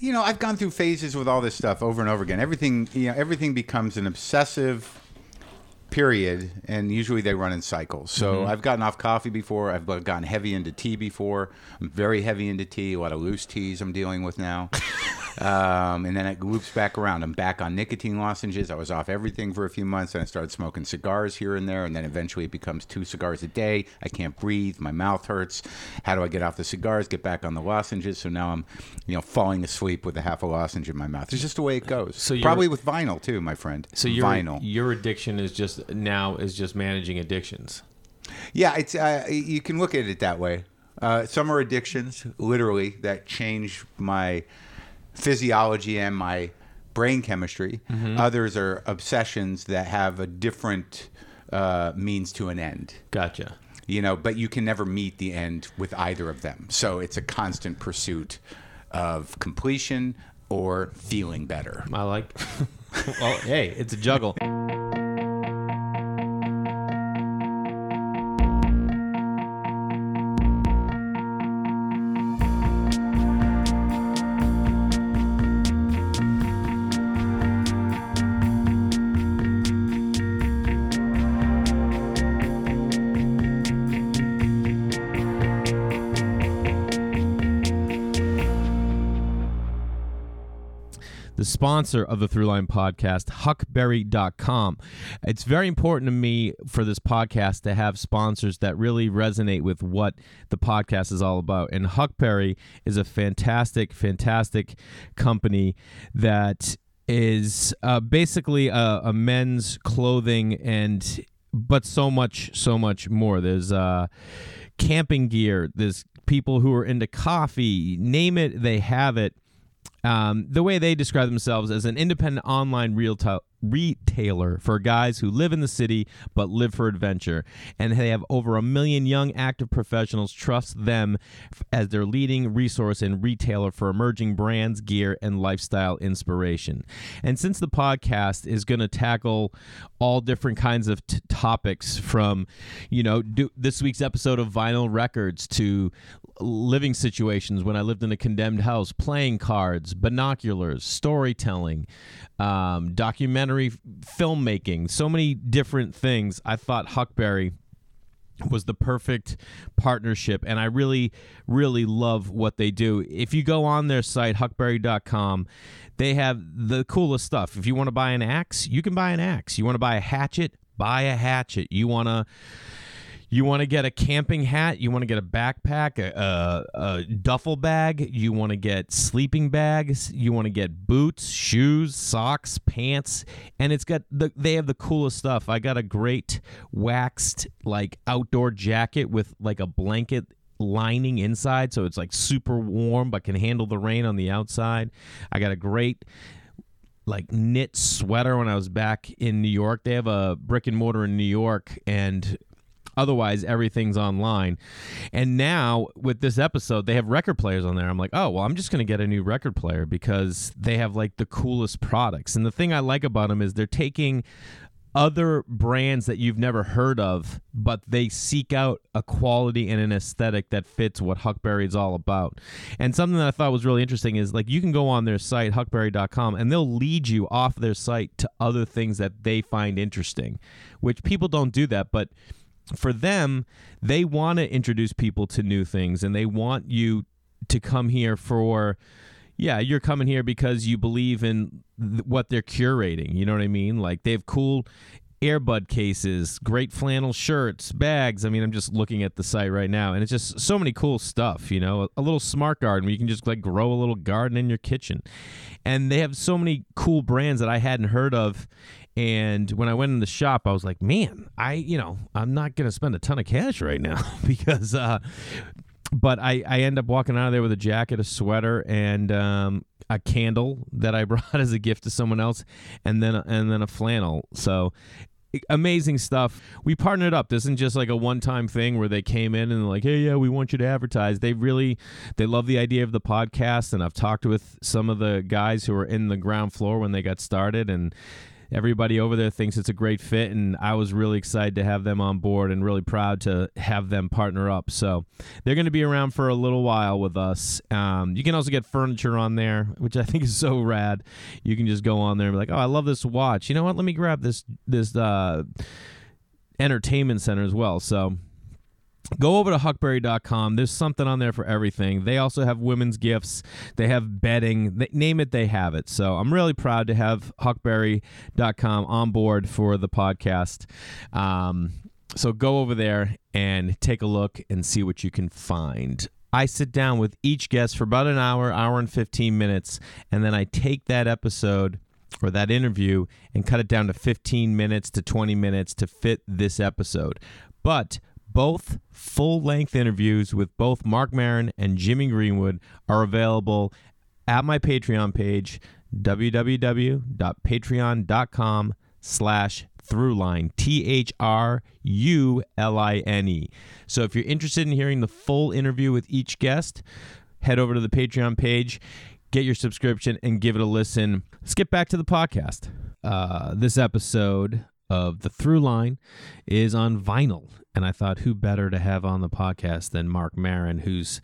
you know, I've gone through phases with all this stuff over and over again. Everything, you know, everything becomes an obsessive period, and usually they run in cycles. So mm-hmm. I've gotten off coffee before. I've gotten heavy into tea before. I'm very heavy into tea. A lot of loose teas I'm dealing with now. um, and then it loops back around. I'm back on nicotine lozenges. I was off everything for a few months, and I started smoking cigars here and there. And then eventually it becomes two cigars a day. I can't breathe. My mouth hurts. How do I get off the cigars? Get back on the lozenges. So now I'm, you know, falling asleep with a half a lozenge in my mouth. It's just the way it goes. So probably with vinyl too, my friend. So your vinyl. your addiction is just now is just managing addictions. Yeah, it's uh, you can look at it that way. Uh, some are addictions, literally, that change my physiology and my brain chemistry. Others are obsessions that have a different uh, means to an end. Gotcha. You know, but you can never meet the end with either of them. So it's a constant pursuit of completion or feeling better. I like. well, hey, it's a juggle. Sponsor of the Throughline podcast, huckberry.com. It's very important to me for this podcast to have sponsors that really resonate with what the podcast is all about. And Huckberry is a fantastic, fantastic company that is uh, basically a, a men's clothing and but so much so much more there's uh camping gear there's people who are into coffee name it they have it um, the way they describe themselves as an independent online real retailer for guys who live in the city but live for adventure. And they have over a million young active professionals trust them as their leading resource and retailer for emerging brands, gear, and lifestyle inspiration. And since the podcast is going to tackle all different kinds of t- topics from, you know, do, this week's episode of Vinyl Records to living situations when I lived in a condemned house, playing cards, binoculars, storytelling, um, documentary filmmaking, so many different things. I thought Huckberry was the perfect partnership and I really really love what they do. If you go on their site huckberry.com, they have the coolest stuff. If you want to buy an axe, you can buy an axe. You want to buy a hatchet, buy a hatchet. You want to you want to get a camping hat, you want to get a backpack, a, a, a duffel bag, you want to get sleeping bags, you want to get boots, shoes, socks, pants, and it's got the they have the coolest stuff. I got a great waxed like outdoor jacket with like a blanket lining inside so it's like super warm but can handle the rain on the outside. I got a great like knit sweater when I was back in New York. They have a brick and mortar in New York and otherwise everything's online. And now with this episode, they have record players on there. I'm like, "Oh, well, I'm just going to get a new record player because they have like the coolest products." And the thing I like about them is they're taking other brands that you've never heard of, but they seek out a quality and an aesthetic that fits what Huckberry is all about. And something that I thought was really interesting is like you can go on their site, huckberry.com, and they'll lead you off their site to other things that they find interesting, which people don't do that. But for them, they want to introduce people to new things and they want you to come here for yeah, you're coming here because you believe in th- what they're curating. You know what I mean? Like they have cool earbud cases, great flannel shirts, bags. I mean, I'm just looking at the site right now, and it's just so many cool stuff. You know, a, a little smart garden where you can just like grow a little garden in your kitchen, and they have so many cool brands that I hadn't heard of. And when I went in the shop, I was like, man, I, you know, I'm not going to spend a ton of cash right now because, uh, but I, I end up walking out of there with a jacket, a sweater, and um, a candle that I brought as a gift to someone else, and then and then a flannel. So amazing stuff. We partnered up. This isn't just like a one-time thing where they came in and like, "Hey, yeah, we want you to advertise." They really they love the idea of the podcast and I've talked with some of the guys who were in the ground floor when they got started and everybody over there thinks it's a great fit, and I was really excited to have them on board and really proud to have them partner up. So they're going to be around for a little while with us. Um, you can also get furniture on there, which I think is so rad. You can just go on there and be like, "Oh, I love this watch. You know what? Let me grab this this uh, entertainment center as well." So go over to huckberry.com there's something on there for everything. They also have women's gifts. They have bedding. They, name it they have it. So i'm really proud to have huckberry.com on board for the podcast. Um, so go over there and take a look and see what you can find. I sit down with each guest for about an hour, hour and 15 minutes, and then I take that episode or that interview and cut it down to 15 minutes to 20 minutes to fit this episode. But both full length interviews with both Marc Maron and Jimmy Greenwood are available at my Patreon page, www.patreon.com slash throughline t-h-r-u-l-i-n-e so if you're interested in hearing the full interview with each guest head over to the patreon page get your subscription and give it a listen. Let's get back to the podcast. Uh, this episode of the throughline is on vinyl and I thought, who better to have on the podcast than Marc Maron, who's,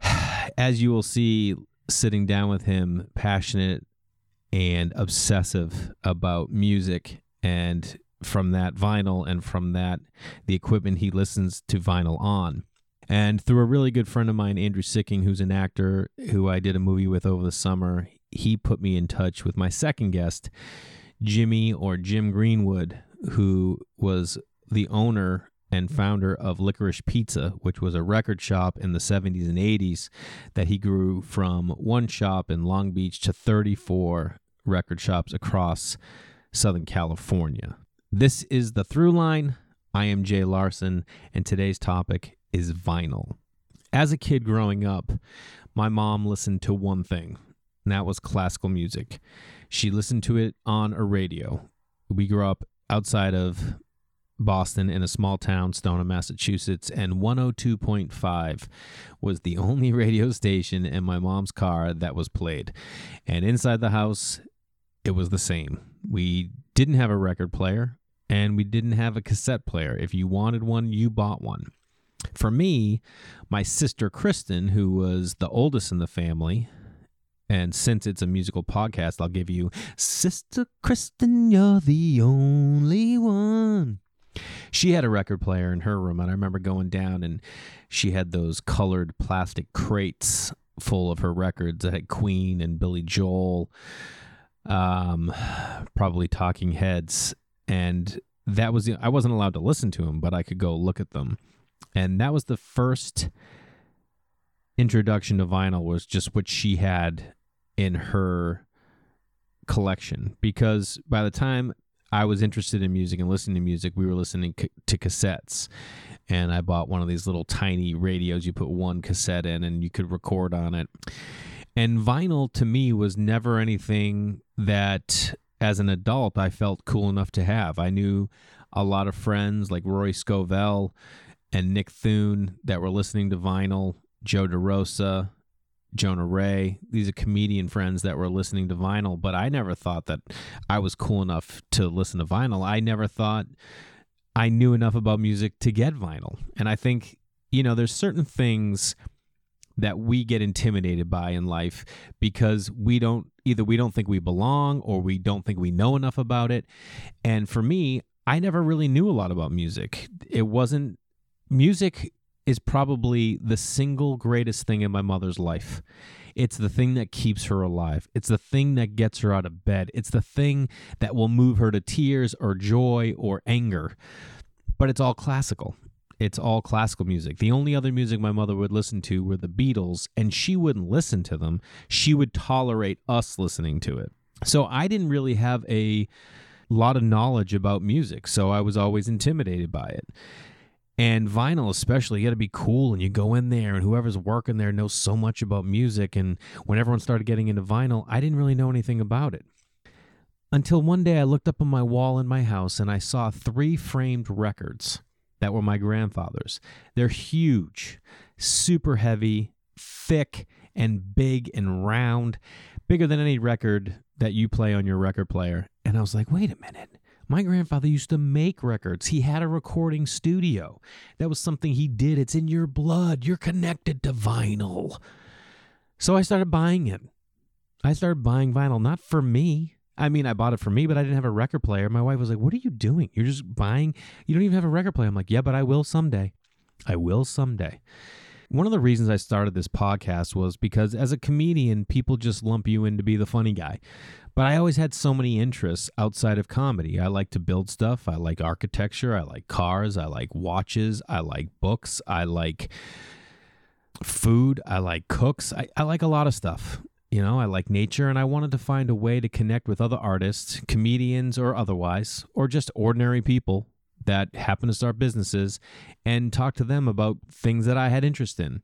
as you will see, sitting down with him, passionate and obsessive about music and from that vinyl and from that the equipment he listens to vinyl on. And through a really good friend of mine, Andrew Sicking, who's an actor who I did a movie with over the summer, he put me in touch with my second guest, Jimmy or Jim Greenwood, who was the owner and founder of Licorice Pizza, which was a record shop in the 70s and 80s that he grew from one shop in Long Beach to 34 record shops across Southern California. This is the through line. I am Jay Larson, and today's topic is vinyl. As a kid growing up, my mom listened to one thing, and that was classical music. She listened to it on a radio. We grew up outside of Boston in a small town, Stoneham, Massachusetts, and 102.5 was the only radio station in my mom's car that was played. And inside the house, it was the same. We didn't have a record player and we didn't have a cassette player. If you wanted one, you bought one. For me, my sister Kristen, who was the oldest in the family, and since it's a musical podcast, I'll give you Sister Kristen, you're the only one. She had a record player in her room and i remember going down and she had those colored plastic crates full of her records that had queen and billy joel um, probably talking heads. And that was the, i wasn't allowed to listen to them but i could go look at them. And that was the first introduction to vinyl was just what she had in her collection because by the time I was interested in music and listening to music, we were listening to cassettes. And I bought one of these little tiny radios you put one cassette in and you could record on it. And vinyl to me was never anything that as an adult I felt cool enough to have. I knew a lot of friends like Rory Scovel and Nick Thune that were listening to vinyl, Joe DeRosa, Jonah Ray. These are comedian friends that were listening to vinyl, but I never thought that I was cool enough to listen to vinyl. I never thought I knew enough about music to get vinyl. And I think, you know, there's certain things that we get intimidated by in life because we don't either we don't think we belong or we don't think we know enough about it. And for me, I never really knew a lot about music. It wasn't music is probably the single greatest thing in my mother's life. It's the thing that keeps her alive. It's the thing that gets her out of bed. It's the thing that will move her to tears or joy or anger. But it's all classical. It's all classical music. The only other music my mother would listen to were the Beatles, and she wouldn't listen to them. She would tolerate us listening to it. So I didn't really have a lot of knowledge about music, so I was always intimidated by it. And vinyl, especially, you got to be cool and you go in there, and whoever's working there knows so much about music. And when everyone started getting into vinyl, I didn't really know anything about it. Until one day I looked up on my wall in my house and I saw three framed records that were my grandfather's. They're huge, super heavy, thick, and big and round, bigger than any record that you play on your record player And I was like, wait a minute. My grandfather used to make records. He had a recording studio. That was something he did. It's in your blood. You're connected to vinyl. So I started buying it. I started buying vinyl, not for me. I mean, I bought it for me, but I didn't have a record player. My wife was like, What are you doing? You're just buying, you don't even have a record player. I'm like, Yeah, but I will someday. I will someday. One of the reasons I started this podcast was because as a comedian, people just lump you in to be the funny guy. But I always had so many interests outside of comedy. I like to build stuff. I like architecture. I like cars. I like watches. I like books. I like food. I like cooks. I, I like a lot of stuff. You know, I like nature and I wanted to find a way to connect with other artists, comedians or otherwise, or just ordinary people that happen to start businesses and talk to them about things that I had interest in.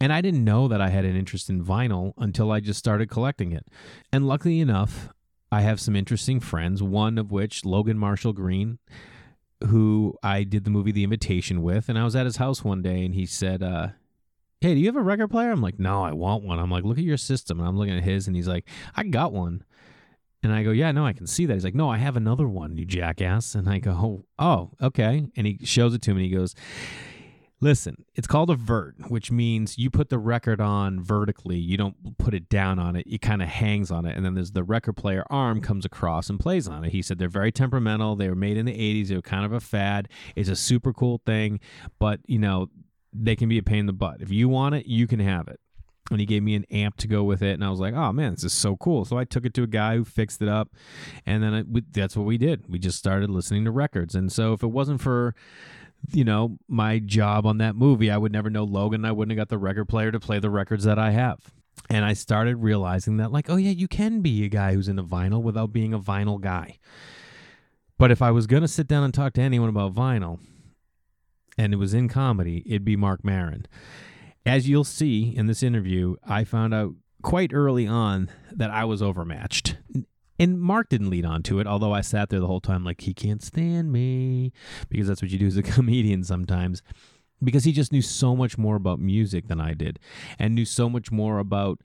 And I didn't know that I had an interest in vinyl until I just started collecting it. And luckily enough, I have some interesting friends, one of which, Logan Marshall Green, who I did the movie The Invitation with. And I was at his house one day and he said, uh, Hey, do you have a record player? I'm like, No, I want one. I'm like, Look at your system. And I'm looking at his and he's like, I got one. And I go, yeah, no, I can see that. He's like, no, I have another one, you jackass. And I go, oh, okay. And he shows it to me and he goes, listen, it's called a vert, which means you put the record on vertically. You don't put it down on it. It kind of hangs on it. And then there's the record player arm comes across and plays on it. He said they're very temperamental. They were made in the 80s. They were kind of a fad. It's a super cool thing, but, you know, they can be a pain in the butt. If you want it, you can have it and he gave me an amp to go with it and i was like oh man this is so cool. So i took it to a guy who fixed it up and then we, that's what we did. We just started listening to records. And so if it wasn't for you know my job on that movie i would never know logan i wouldn't have got the record player to play the records that i have. And i started realizing that like oh yeah you can be a guy who's into vinyl without being a vinyl guy. But if i was going to sit down and talk to anyone about vinyl and it was in comedy it'd be marc maron as you'll see in this interview, I found out quite early on that I was overmatched. And Marc didn't lead on to it, although I sat there the whole time like, he can't stand me, because that's what you do as a comedian sometimes. Because he just knew so much more about music than I did, and knew so much more about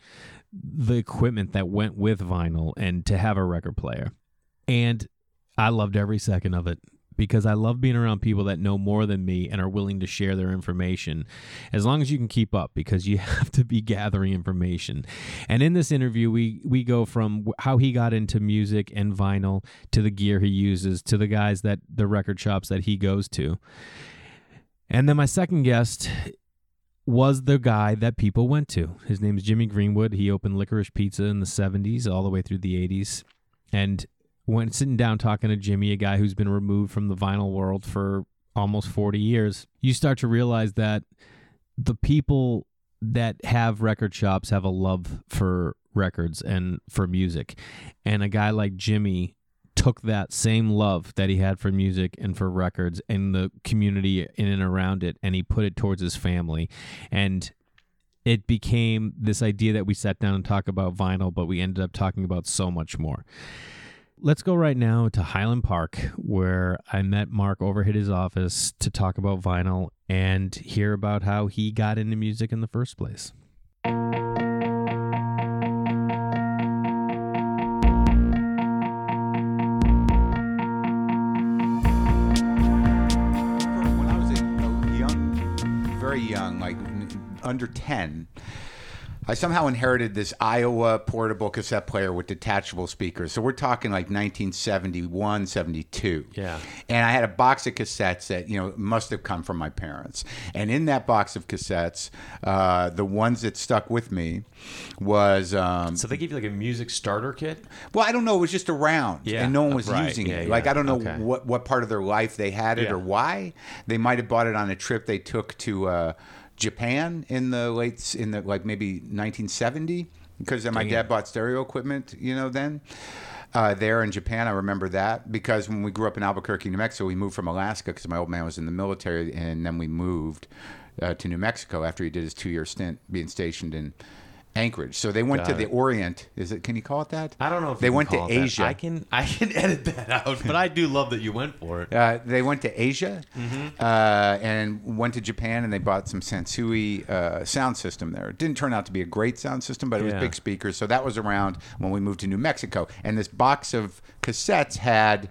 the equipment that went with vinyl and to have a record player. And I loved every second of it because I love being around people that know more than me and are willing to share their information as long as you can keep up because you have to be gathering information. And in this interview we we go from how he got into music and vinyl to the gear he uses to the guys that the record shops that he goes to. And then my second guest was the guy that people went to. His name is Jimmy Greenwood. He opened Licorice Pizza in the 70s all the way through the 80s. And when sitting down talking to Jimmy, a guy who's been removed from the vinyl world for almost 40 years, you start to realize that the people that have record shops have a love for records and for music. And a guy like Jimmy took that same love that he had for music and for records and the community in and around it and he put it towards his family. And it became this idea that we sat down and talk about vinyl, but we ended up talking about so much more. Let's go right now to Highland Park, where I met Marc over at his office to talk about vinyl and hear about how he got into music in the first place. Under 10, I somehow inherited this Aiwa portable cassette player with detachable speakers. So we're talking like 1971, 72. Yeah. And I had a box of cassettes that, you know, must have come from my parents. And in that box of cassettes, uh, the ones that stuck with me was. Um, So they gave you like a music starter kit. well, I don't know. It was just around, Yeah, and no one was right, using yeah, it. yeah, Like I don't know okay. what what part of their life they had it or why. They might have bought it on a trip they took to uh, Japan in the late in the like maybe 1970 because my dad bought stereo equipment. You know then. Uh, there in Japan, I remember that because when we grew up in Albuquerque, New Mexico, we moved from Alaska because my old man was in the military, and then we moved uh, to New Mexico after he did his two-year stint being stationed in Anchorage. So they went Got to the it. Orient. Is it? Can you call it that? I don't know if they you can went to call it that. Asia. I can I can edit that out, but I do love that you went for it. Uh, they went to Asia Mm-hmm. uh, and went to Japan, and they bought some Sansui uh, sound system there. It didn't turn out to be a great sound system, but it was big speakers. So that was around when we moved to New Mexico. And this box of cassettes had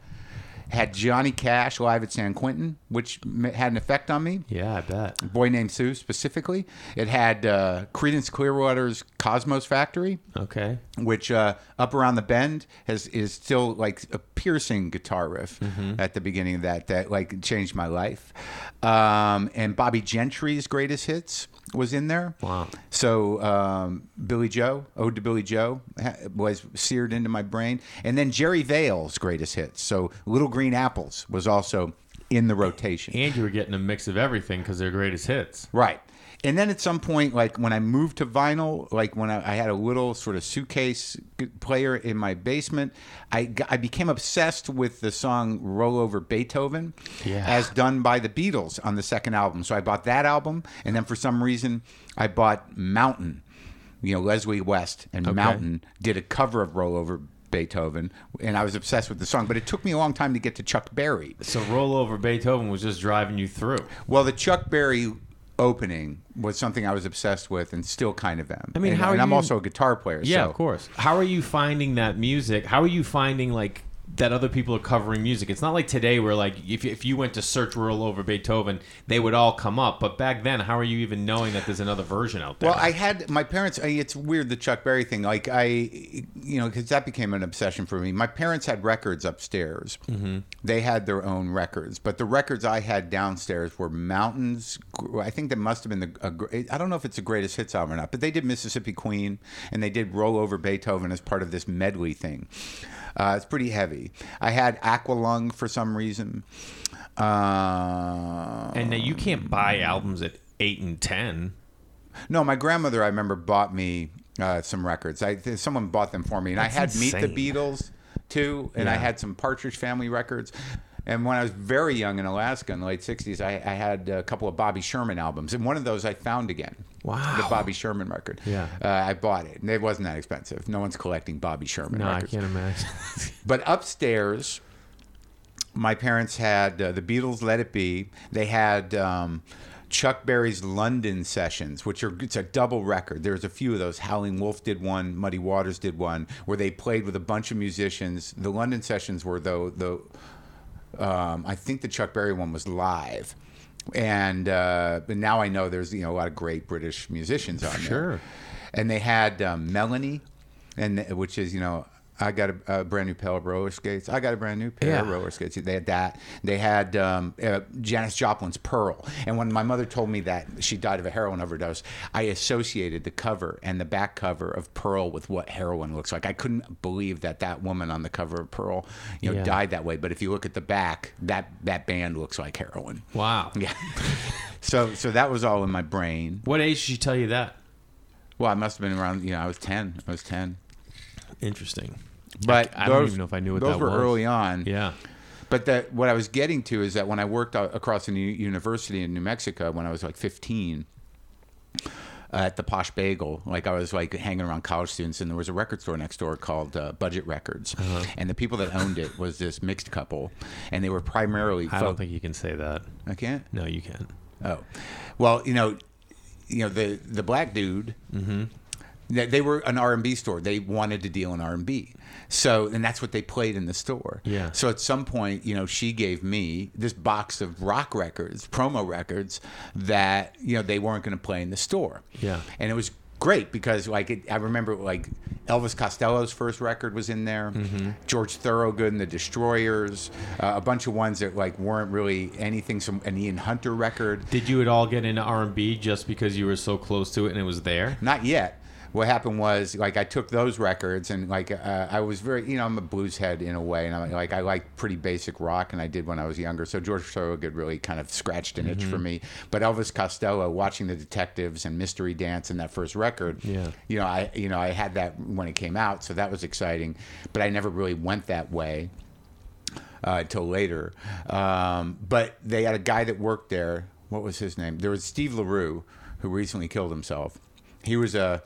had Johnny Cash live at San Quentin, which had an effect on me. Yeah, I bet. Boy Named Sue specifically. It had uh, Creedence Clearwater's Cosmos Factory Okay. which uh, up around the bend has is still like a piercing guitar riff at the beginning of that that like changed my life. Um, and Bobbie Gentry's greatest hits was in there. Wow. So um, Billie Joe, Ode to Billie Joe, ha- was seared into my brain, and then Jerry Vale's greatest hits. So Little Green Apples was also in the rotation. And you were getting a mix of everything because they're greatest hits. Right. And then at some point, like when I moved to vinyl, like when I, I had a little sort of suitcase player in my basement, I became obsessed with the song Roll Over Beethoven, Yeah. as done by the Beatles on the second album. So I bought that album. And then for some reason, I bought Mountain. You know, Leslie West and Okay. Mountain did a cover of Roll Over Beethoven. And I was obsessed with the song. But it took me a long time to get to Chuck Berry. So rollover Beethoven was just driving you through. Well, the Chuck Berry opening was something I was obsessed with and still kind of am. I mean, and, how and I'm you- also a guitar player. Yeah, so. of course. How are you finding that music? How are you finding like that other people are covering music? It's not like today where like if if you went to search roll over Beethoven, they would all come up. But back then, how are you even knowing that there's another version out there? Well, I had my parents. I, it's weird the Chuck Berry thing. Like I, you know, because that became an obsession for me. My parents had records upstairs. Mm-hmm. They had their own records, but the records I had downstairs were Mountains. I think that must have been the. A, I don't know if it's the greatest hits album or not, but they did Mississippi Queen and they did Roll Over Beethoven as part of this medley thing. Uh, it's pretty heavy. I had Aqualung for some reason. Uh, and now you can't buy albums at eight and ten. No, my grandmother, I remember, bought me uh, some records. I someone bought them for me, and That's I had Meet the Beatles too, and I had some Partridge Family records. And when I was very young in Alaska in the late '60s, I, I had a couple of Bobby Sherman albums, and one of those I found again. Wow. the Bobby Sherman record. Yeah. uh, I bought it, and it wasn't that expensive. No one's collecting Bobby Sherman No, I can't imagine. But upstairs, my parents had uh, the Beatles' "Let It Be." They had um, Chuck Berry's London sessions, which are it's a double record. There's a few of those. Howling Wolf did one. Muddy Waters did one, where they played with a bunch of musicians. The London sessions were though the um, I think the Chuck Berry one was live. And uh, but now I know there's you know a lot of great British musicians on there. Sure. And they had um, Melanie, and which is you know I got a, a brand new pair of roller skates. I got a brand new pair of roller skates. They had that. They had um, uh, Janis Joplin's Pearl. And when my mother told me that she died of a heroin overdose, I associated the cover and the back cover of Pearl with what heroin looks like. I couldn't believe that that woman on the cover of Pearl, you know, Yeah. died that way. But if you look at the back, that that band looks like heroin. wow. Yeah. so so that was all in my brain. What age did she tell you that? Well, I must have been around. You know, I was ten. I was ten. Interesting. But I don't even know if I knew what those that were was. early on. Yeah. But that what I was getting to is that when I worked across the university in New Mexico when I was like 15 uh, at the Posh Bagel, like I was like hanging around college students, and there was a record store next door called uh, Budget Records, Uh-huh. and the people that owned it was this mixed couple, and they were primarily. I folk- don't think you can say that. I can't. No, you can't. Oh, well, you know, you know the the black dude. Mm-hmm. They, they were an R and B store. They wanted to deal in R and B, so and that's what they played in the store. Yeah. So at some point, you know, she gave me this box of rock records, promo records that you know they weren't going to play in the store. Yeah. And it was great because like it, I remember like Elvis Costello's first record was in there, Mm-hmm. George Thorogood and the Destroyers, uh, a bunch of ones that like weren't really anything. Some an Ian Hunter record. Did you at all get into R and B just because you were so close to it and it was there? Not yet. What happened was like I took those records and like uh, I was very you know I'm a blues head in a way and I'm like I like pretty basic rock and I did when I was younger so George Thorogood really kind of scratched an itch for me but Elvis Costello watching the detectives and Mystery Dance and that first record Yeah. you know I you know I had that when it came out so that was exciting but I never really went that way uh, until later. Um, but they had a guy that worked there. What was his name? There was Steve LaRue, who recently killed himself. He was a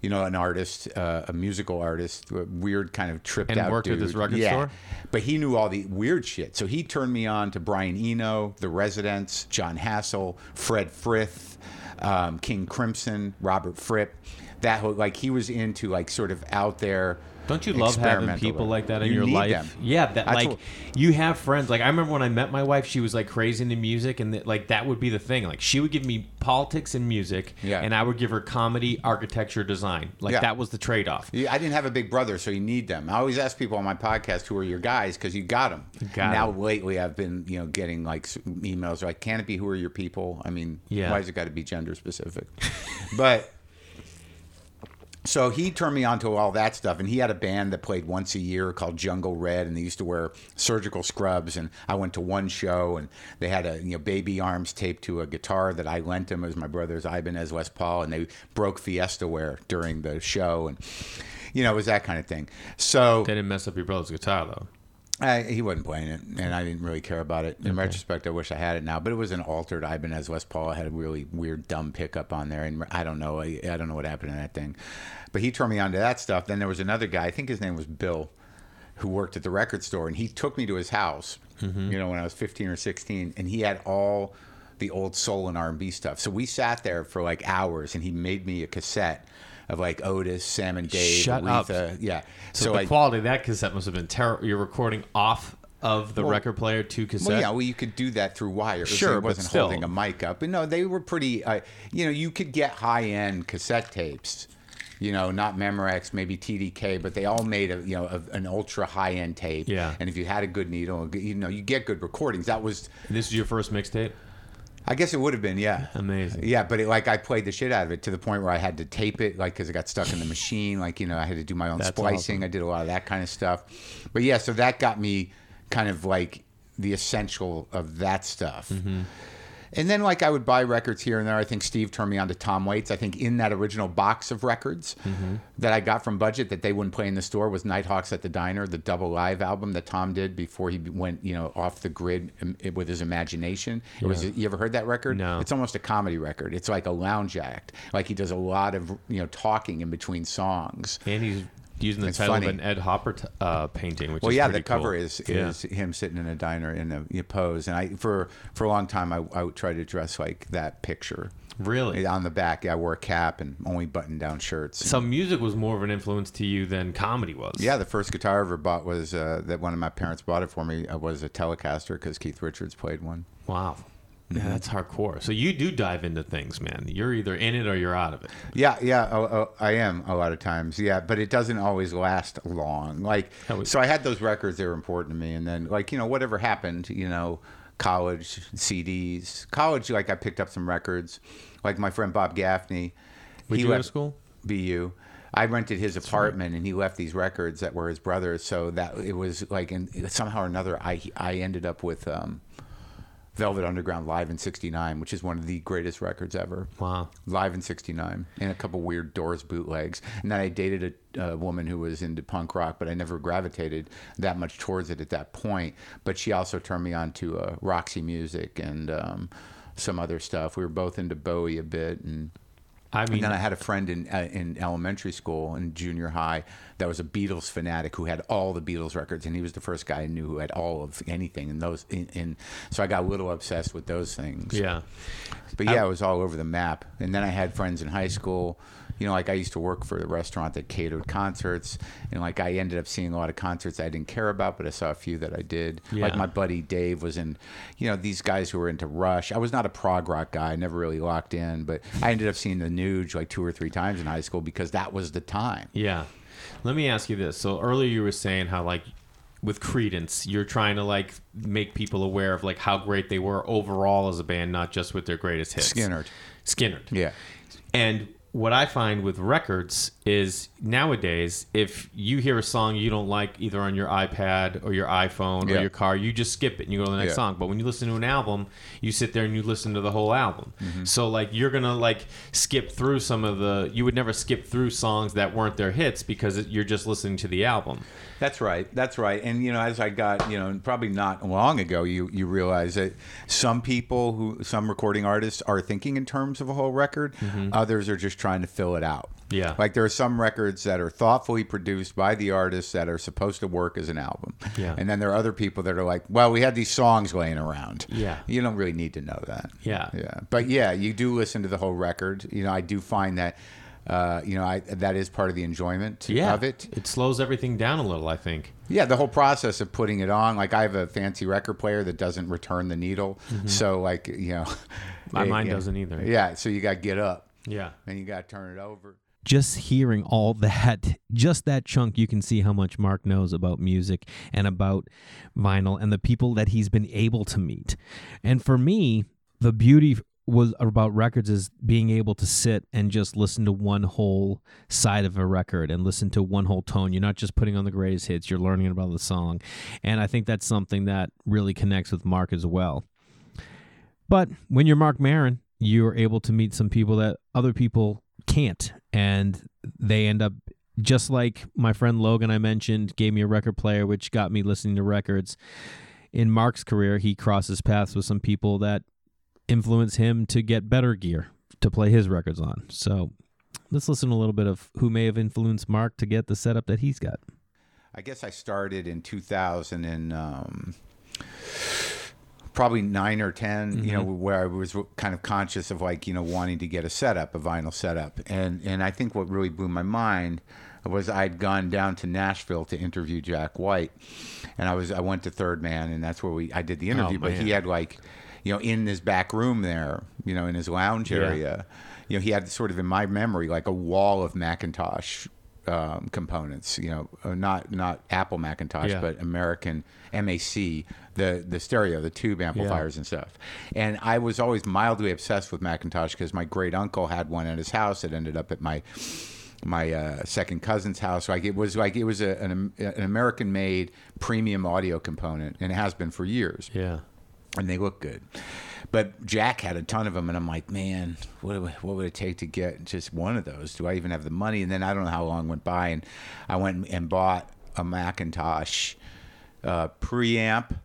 you know, an artist, uh, a musical artist, a weird kind of tripped And out worked dude. this record yeah. store? But he knew all the weird shit. So he turned me on to Brian Eno, The Residents, Jon Hassell, Fred Frith, um, King Crimson, Robert Fripp. That whole, like he was into like sort of out there. Don't you love having people like that in You your need life? them. Yeah, that That's like what- you have friends. Like I remember when I met my wife, she was like crazy into music, and that, like that would be the thing. Like she would give me politics and music, Yeah. and I would give her comedy, architecture, design. Like Yeah. that was the trade off. Yeah, I didn't have a big brother, so you need them. I always ask people on my podcast who are your guys because you got them. got now 'em. lately, I've been you know getting like emails like, "Can it be who are your people?" I mean, Yeah. why has it got to be gender specific? but so he turned me on to all that stuff, and he had a band that played once a year called Jungle Red, and they used to wear surgical scrubs. And I went to one show, and they had a you know baby arms taped to a guitar that I lent him. as my brother's Ibanez Les Paul, and they broke Fiesta wear during the show, and you know it was that kind of thing. So They didn't mess up your brother's guitar though. I, he wasn't playing it, and I didn't really care about it. In retrospect, I wish I had it now, but it was an altered Ibanez Les Paul. It had a really weird, dumb pickup on there, and I don't know. I, I don't know what happened to that thing. But he turned me on to that stuff. Then there was another guy. I think his name was Bill, who worked at the record store, and he took me to his house. Mm-hmm. You know, when I was 15 or 16, and he had all the old soul and R&B stuff. So we sat there for like hours, and he made me a cassette of like Otis, Sam and Dave, Shut up. Yeah. So, the quality of that cassette must have been terrible. You're recording off of the Well- record player to cassette. Well, yeah, well, you could do that through wires. Sure, it but wasn't still. holding a mic up. But no, they were pretty. Uh, you know, you could get high end cassette tapes. You know, not Memorex, maybe TDK, but they all made a you know a, an ultra high end tape. Yeah. And if you had a good needle, you know, you get good recordings. That was, this is your first mixtape. I guess it would have been, yeah. Amazing. Yeah, but it, like I played the shit out of it to the point where I had to tape it, like because it got stuck in the machine. Like you know, I had to do my own That's splicing. awesome. I did a lot of that kind of stuff. But yeah, so that got me kind of like the essential of that stuff. Mm-hmm. And then like I would buy records here and there. I think Steve turned me on to Tom Waits. I think in that original box of records Mm-hmm. that I got from Budget that they wouldn't play in the store was Nighthawks at the Diner, the double live album that Tom did before he went, you know, off the grid um, with his imagination. It was you ever heard that record? No. It's almost a comedy record. It's like a lounge act. Like he does a lot of, you know, talking in between songs. And he's using the It's title funny. of an Ed Hopper t- uh, painting, which Well, yeah, the cover cool. is Yeah. is him sitting in a diner in a, a pose, and I for for a long time I, I would try to dress like that picture. really. On the back, yeah, I wore a cap and only button down shirts. So music was more of an influence to you than comedy was. yeah, the first guitar I ever bought was uh, that one of my parents bought it for me. Uh, was a Telecaster because Keith Richards played one. Wow. Mm-hmm. Yeah, that's hardcore. So you do dive into things, man. You're either in it or you're out of it. Yeah, yeah, oh, oh, I am a lot of times. Yeah, but it doesn't always last long. Like, was- so I had those records; they were important to me. And then, like, you know, whatever happened, you know, college CDs, college. Like, I picked up some records. Like my friend Bob Gaffney. Would he you to left school? BU. I rented his apartment, and he left these records that were his brother's. So that it was like, and somehow or another, I I ended up with. Um, Velvet Underground live in '69, which is one of the greatest records ever. Wow. live in 69 and a couple weird doors bootlegs. And then i dated a, a woman who was into punk rock but i never gravitated that much towards it at that point. But she also turned me on to uh, roxy music and um, some other stuff. We were both into bowie a bit and I mean, and then I had a friend in uh, in elementary school and junior high that was a Beatles fanatic who had all the Beatles records, and he was the first guy I knew who had all of anything. And those, in, in so I got a little obsessed with those things. yeah. But yeah, it was all over the map. And then I had friends in high school. You know, like I used to work for a restaurant that catered concerts, and like I ended up seeing a lot of concerts I didn't care about, but I saw a few that I did. Like my buddy Dave was in, you know, these guys who were into Rush. I was not a prog rock guy, I never really locked in, but I ended up seeing the Nuge like two or three times in high school because that was the time. Yeah. Let me ask you this. So earlier you were saying how like with Creedence, you're trying to like make people aware of like how great they were overall as a band, not just with their greatest hits. Skynyrd. Skynyrd. Yeah. And what I find with records is nowadays, if you hear a song you don't like either on your iPad or your iPhone or your car, you just skip it and you go to the next Yeah. song. But when you listen to an album, you sit there and you listen to the whole album. Mm-hmm. So like you're gonna like skip through some of the. You would never skip through songs that weren't their hits because it, you're just listening to the album. That's right. That's right. And you know, as I got, you know, probably not long ago, you you realize that some people who some recording artists are thinking in terms of a whole record. Others are just trying to fill it out. Yeah. Like there are some records that are thoughtfully produced by the artists that are supposed to work as an album. Yeah. And then there are other people that are like, well, we had these songs laying around. Yeah. You don't really need to know that. Yeah. Yeah. But yeah, you do listen to the whole record. You know, I do find that, uh, you know, I, that is part of the enjoyment yeah. of it. It slows everything down a little, I think. Yeah, the whole process of putting it on. Like I have a fancy record player that doesn't return the needle. So like, you know, My it- yeah. doesn't either. Yeah. So you got to get up Yeah. and you got to turn it over. Just hearing all that, just that chunk, you can see how much Marc knows about music and about vinyl and the people that he's been able to meet. And for me, the beauty was about records is being able to sit and just listen to one whole side of a record and listen to one whole tone. You're not just putting on the greatest hits, you're learning about the song. And I think that's something that really connects with Marc as well. But when you're Marc Maron, you're able to meet some people that other people can't. And they end up just like my friend Logan I mentioned gave me a record player which got me listening to records. In Marc's career, he crosses paths with some people that influence him to get better gear to play his records on. So let's listen a little bit of who may have influenced Marc to get the setup that he's got. I guess I started in 2000 and um, probably nine or 10, you know, mm-hmm. where I was kind of conscious of like, you know, wanting to get a setup, a vinyl setup. And, and I think what really blew my mind was I'd gone down to Nashville to interview Jack White. And I was, I went to Third Man and that's where we, I did the oh, interview, but he had like, you know, in his back room there, you know, in his lounge Yeah. area, you know, he had sort of in my memory, like a wall of McIntosh um, components. You know, uh, not not Apple Macintosh, Yeah. but American MAC, the the stereo, the tube amplifiers and stuff. And I was always mildly obsessed with McIntosh because my great uncle had one at his house. It ended up at my my uh, second cousin's house. Like it was like it was a, an, an American made premium audio component, and it has been for years Yeah. And they look good. But Jack had a ton of them, and I'm like, man, what would, what would it take to get just one of those? Do I even have the money? And then I don't know how long went by, and I went and bought a McIntosh uh, preamp,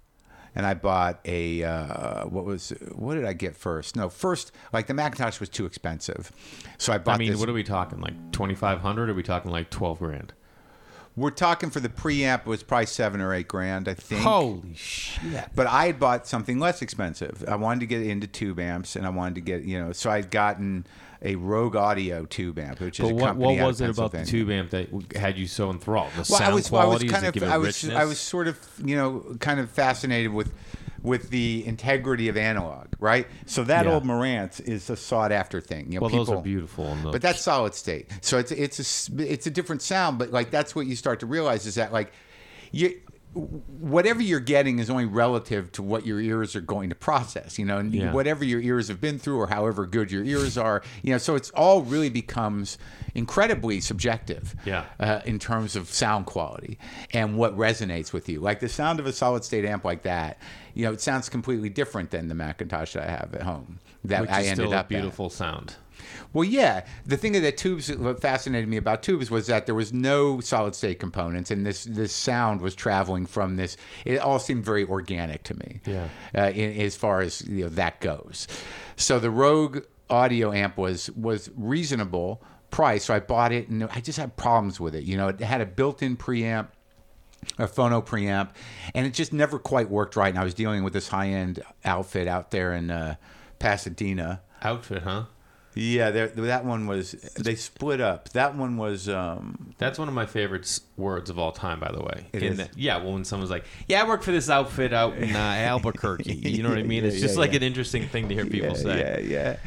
and I bought a uh, what was what did I get first? No, first like the McIntosh was too expensive, so I bought. I mean, this, what are we talking? Like 2500 are we talking like 12 grand? We're talking for the preamp it was probably seven or eight grand, I think. Holy shit. But I had bought something less expensive. I wanted to get into tube amps, and I wanted to get you know. So I'd gotten a Rogue Audio tube amp, which is But a what, company what was it about the tube amp that had you so enthralled? The Well, sound I was, well, I was quality? Kind of, it I was. I was sort of, you know, kind of fascinated with, with the integrity of analog, right? So that Yeah. old Marantz is a sought after thing. You know, well, people, those are beautiful. But that's solid state. So it's it's a it's a different sound. But like that's what you start to realize is that like you whatever you're getting is only relative to what your ears are going to process. You know, and Yeah. whatever your ears have been through or however good your ears are. You know, so it's all really becomes incredibly subjective. Yeah. Uh, in terms of sound quality and what resonates with you, like the sound of a solid state amp like that. You know, it sounds completely different than the McIntosh that I have at home. That which I ended up at. beautiful sound. Well, yeah. The thing that tubes what fascinated me about tubes was that there was no solid state components, and this this sound was traveling from this. It all seemed very organic to me. Yeah. Uh, in, as far as you know that goes, so the Rogue audio amp was was reasonable price, so I bought it, and I just had problems with it. You know, it had a built-in preamp a phono preamp, and it just never quite worked right. And I was dealing with this high end outfit out there in uh, Pasadena. Outfit, huh? Yeah, that one was. They split up. That one was. Um, That's one of my favorite words of all time, by the way. It In is? that- yeah, well, when someone's like, "Yeah, I work for this outfit out in uh, Albuquerque," you know what I mean? Yeah, It's just yeah, like yeah. an interesting thing to hear people yeah, say. Yeah, yeah,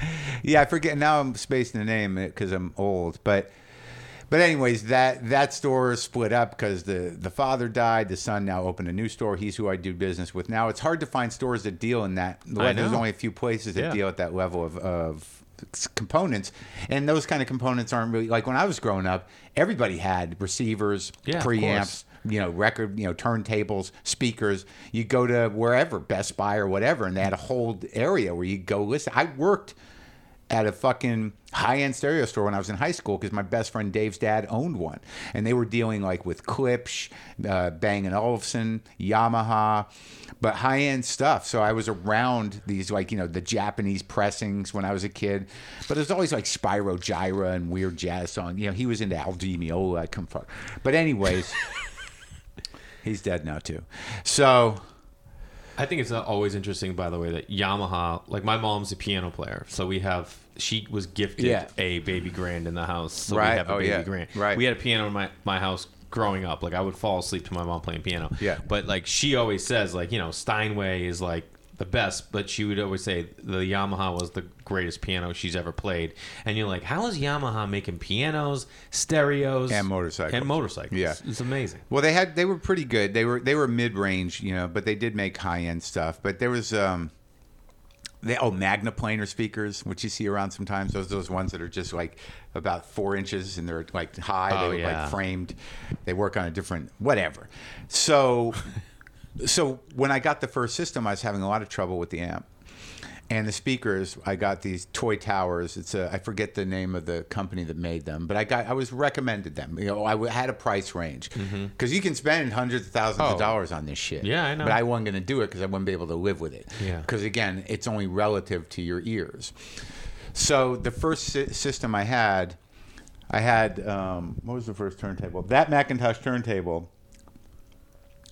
yeah. I forget now. I'm spacing the name because I'm old, but. But anyways, that that store split up because the the father died. The son now opened a new store. He's who I do business with now. It's hard to find stores that deal in that. There's only a few places that Yeah. deal at that level of, of components, and those kind of components aren't really like when I was growing up. Everybody had receivers, Yeah, preamps, you know, record, you know, turntables, speakers. You go to wherever, Best Buy or whatever, and they had a whole area where you go listen. I worked at a fucking high-end stereo store when I was in high school because my best friend Dave's dad owned one, and they were dealing like with Klipsch, uh, Bang and Olufsen, Yamaha, but high-end stuff. So I was around these like you know the Japanese pressings when I was a kid, but there's always like Spyro Gyra and weird jazz song. You know, he was into Al Di Meola. Come from, but anyways, he's dead now too. So. I think it's always interesting, by the way, that Yamaha, like my mom's a piano player, so we have. She was gifted Yeah. a baby grand in the house, so Right. we have a Oh, baby yeah. grand. Right. We had a piano in my, my house growing up. Like I would fall asleep to my mom playing piano. Yeah. But like she always says, like you know, Steinway is like the best, but she would always say the Yamaha was the greatest piano she's ever played. And you're like, how is Yamaha making pianos, stereos, And motorcycles. and motorcycles? Yeah. it's amazing. Well, they had they were pretty good. They were they were mid range, you know, but they did make high end stuff. But there was um, they oh Magna planar speakers, which you see around sometimes. Those those ones that are just like about four inches and they're like high. Oh, they yeah. like framed. They work on a different whatever. So so when I got the first system, I was having a lot of trouble with the amp. And the speakers, I got these toy towers. It's a I forget the name of the company that made them, but I got I was recommended them. You know, I w- had a price range because you can spend hundreds of thousands Mm-hmm. Oh. of dollars on this shit. Yeah, I know. But I wasn't going to do it because I wouldn't be able to live with it. Yeah. Because again, it's only relative to your ears. So the first sy- system I had, I had um, what was the first turntable? That McIntosh turntable,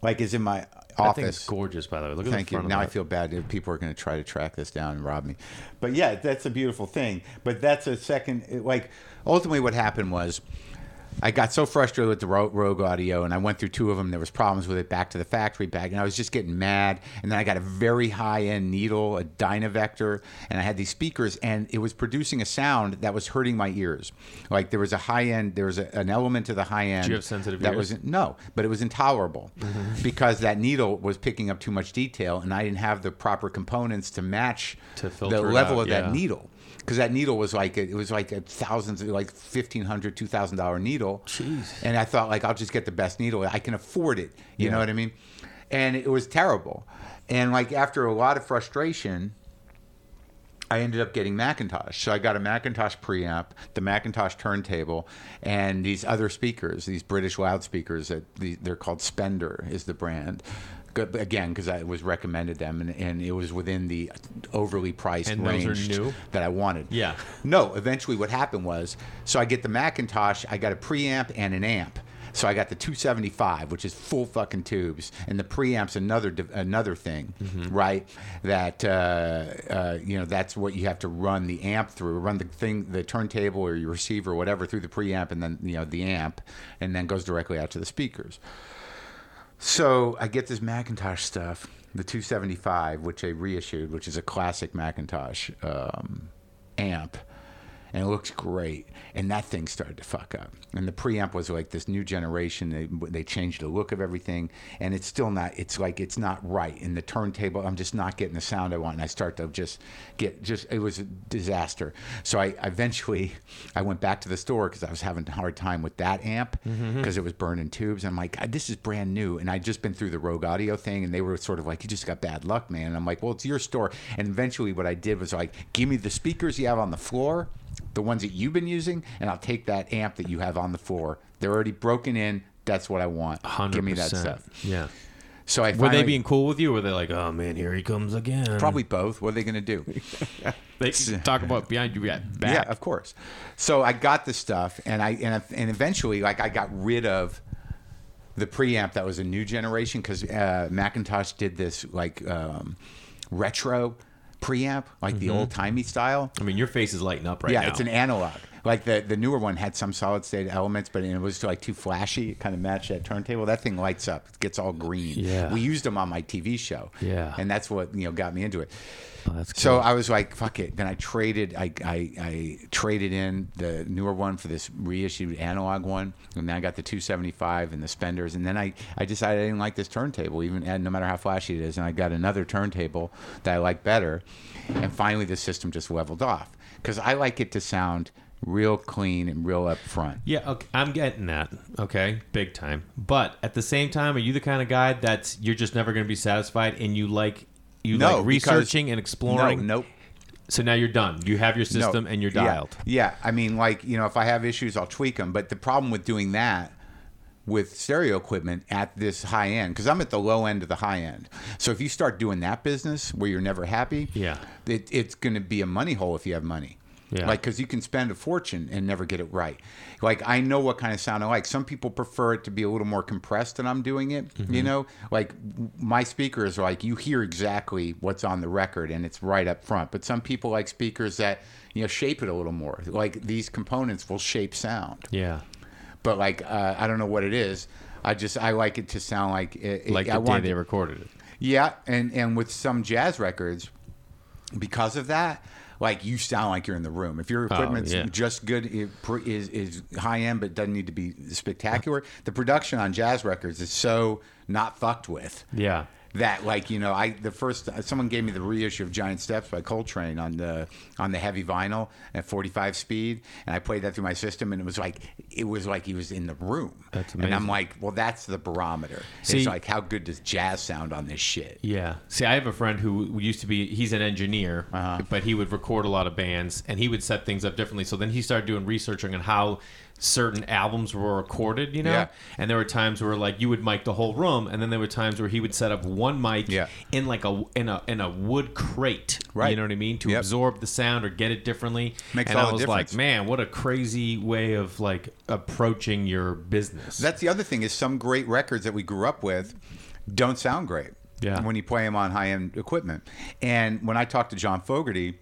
like, is in my I think it's office. gorgeous, by the way. Look at Thank you. Now I feel bad people are going to try to track this down and rob me. But yeah, that's a beautiful thing. But that's a second. Like ultimately, what happened was. I got so frustrated with the Rogue Audio, and I went through two of them. There was problems with it. Back to the factory, bag, and I was just getting mad. And then I got a very high-end needle, a Dynavector, and I had these speakers, and it was producing a sound that was hurting my ears. Like there was a high-end, there was a, an element to the high-end. you have sensitive that ears? was no, but it was intolerable mm-hmm. because that needle was picking up too much detail, and I didn't have the proper components to match To the level out, of that needle. Because that needle was like it was like a thousands, like fifteen hundred, two thousand dollar needle. Jeez. And I thought like I'll just get the best needle. I can afford it. You know what I mean? And it was terrible. And like after a lot of frustration, I ended up getting McIntosh. So I got a McIntosh preamp, the McIntosh turntable, and these other speakers, these British loudspeakers that the, they're called Spendor is the brand. Again, because I was recommended them, and, and it was within the overly priced And range new? that I wanted. Yeah. No, eventually what happened was, so I get the McIntosh, I got a preamp and an amp. So I got the 275, which is full fucking tubes, and the preamp's another another thing, right? That uh, uh, you know that's what you have to run the amp through, run the thing, the turntable or your receiver, or whatever, through the preamp, and then you know the amp, and then goes directly out to the speakers. So I get this McIntosh stuff, the 275, which they reissued, which is a classic McIntosh um, amp, and it looks great. And that thing started to fuck up. And the preamp was like this new generation. They they changed the look of everything, and it's still not. It's like it's not right. In the turntable, I'm just not getting the sound I want. And I start to just get just. It was a disaster. So I eventually I went back to the store because I was having a hard time with that amp mm-hmm. because it was burning tubes. And I'm like, ah, this is brand new, and I'd just been through the Rogue Audio thing, and they were sort of like, you just got bad luck, man. And I'm like, well, it's your store. And eventually, what I did was like, give me the speakers you have on the floor, the ones that you've been using, and I'll take that amp that you have on the floor. They're already broken in. That's what I want. 100%. Give me that stuff. Yeah. So I Were they being cool with you? Or were they like, oh man, here he comes again? probably both. What are they going to do? They talk about behind you back. Yeah, of course. So I got the stuff, and I and, and eventually, like, I got rid of the preamp that was a new generation because uh, McIntosh did this like um, retro preamp, like the mm-hmm. old timey style. I mean, your face is lighting up right yeah, now. Yeah, it's an analog. Like the the newer one had some solid state elements, but it was like too flashy. It kind of matched that turntable. That thing lights up. It gets all green. Yeah. we used them on my TV show. Yeah. and that's what you know got me into it. Oh, cool. So I was like, "Fuck it." Then I traded. I, I I traded in the newer one for this reissued analog one, and then I got the 275 and the Spendors. And then I I decided I didn't like this turntable, even and no matter how flashy it is. And I got another turntable that I like better. And finally, the system just leveled off because I like it to sound real clean and real upfront. Yeah, okay, I'm getting that. Okay, big time. But at the same time, are you the kind of guy that's you're just never going to be satisfied, and you like you No, like researching and exploring? No, nope. So now you're done. You have your system No. and you're Yeah. dialed. Yeah. I mean, like, you know, if I have issues, I'll tweak them. But the problem with doing that with stereo equipment at this high end, because I'm at the low end of the high end. So if you start doing that business where you're never happy, Yeah. it, it's going to be a money hole if you have money. Yeah. Like, because you can spend a fortune and never get it right. Like, I know what kind of sound I like. Some people prefer it to be a little more compressed than I'm doing it. You Mm-hmm. know, like my speakers like, you hear exactly what's on the record and it's right up front. But some people like speakers that, you know, shape it a little more. Like, these components will shape sound. Yeah. But, like, uh, I don't know what it is. I just, I like it to sound like it. Like I the day want- they recorded it. yeah, and and with some jazz records, because of that, like you sound like you're in the room. If your oh, equipment's yeah. just good, it is is high end, but doesn't need to be spectacular. The production on jazz records is so not fucked with Yeah. That like you know I the first someone gave me the reissue of Giant Steps by Coltrane on the on the heavy vinyl at 45 speed and I played that through my system and it was like it was like he was in the room That's and I'm like well that's the barometer See- it's like how good does jazz sound on this shit Yeah. See, I have a friend who used to be, he's an engineer, Uh-huh. but he would record a lot of bands and he would set things up differently. So then he started doing researching on how certain albums were recorded, you know? Yeah. And there were times where like you would mic the whole room and then there were times where he would set up one mic Yeah. in like a in a in a wood crate. Right. You know what I mean? To Yep. absorb the sound or get it differently. Makes and all I was like, man, what a crazy way of like approaching your business. That's the other thing is some great records that we grew up with don't sound great. Yeah. When you play them on high end equipment, and when I talked to John Fogerty.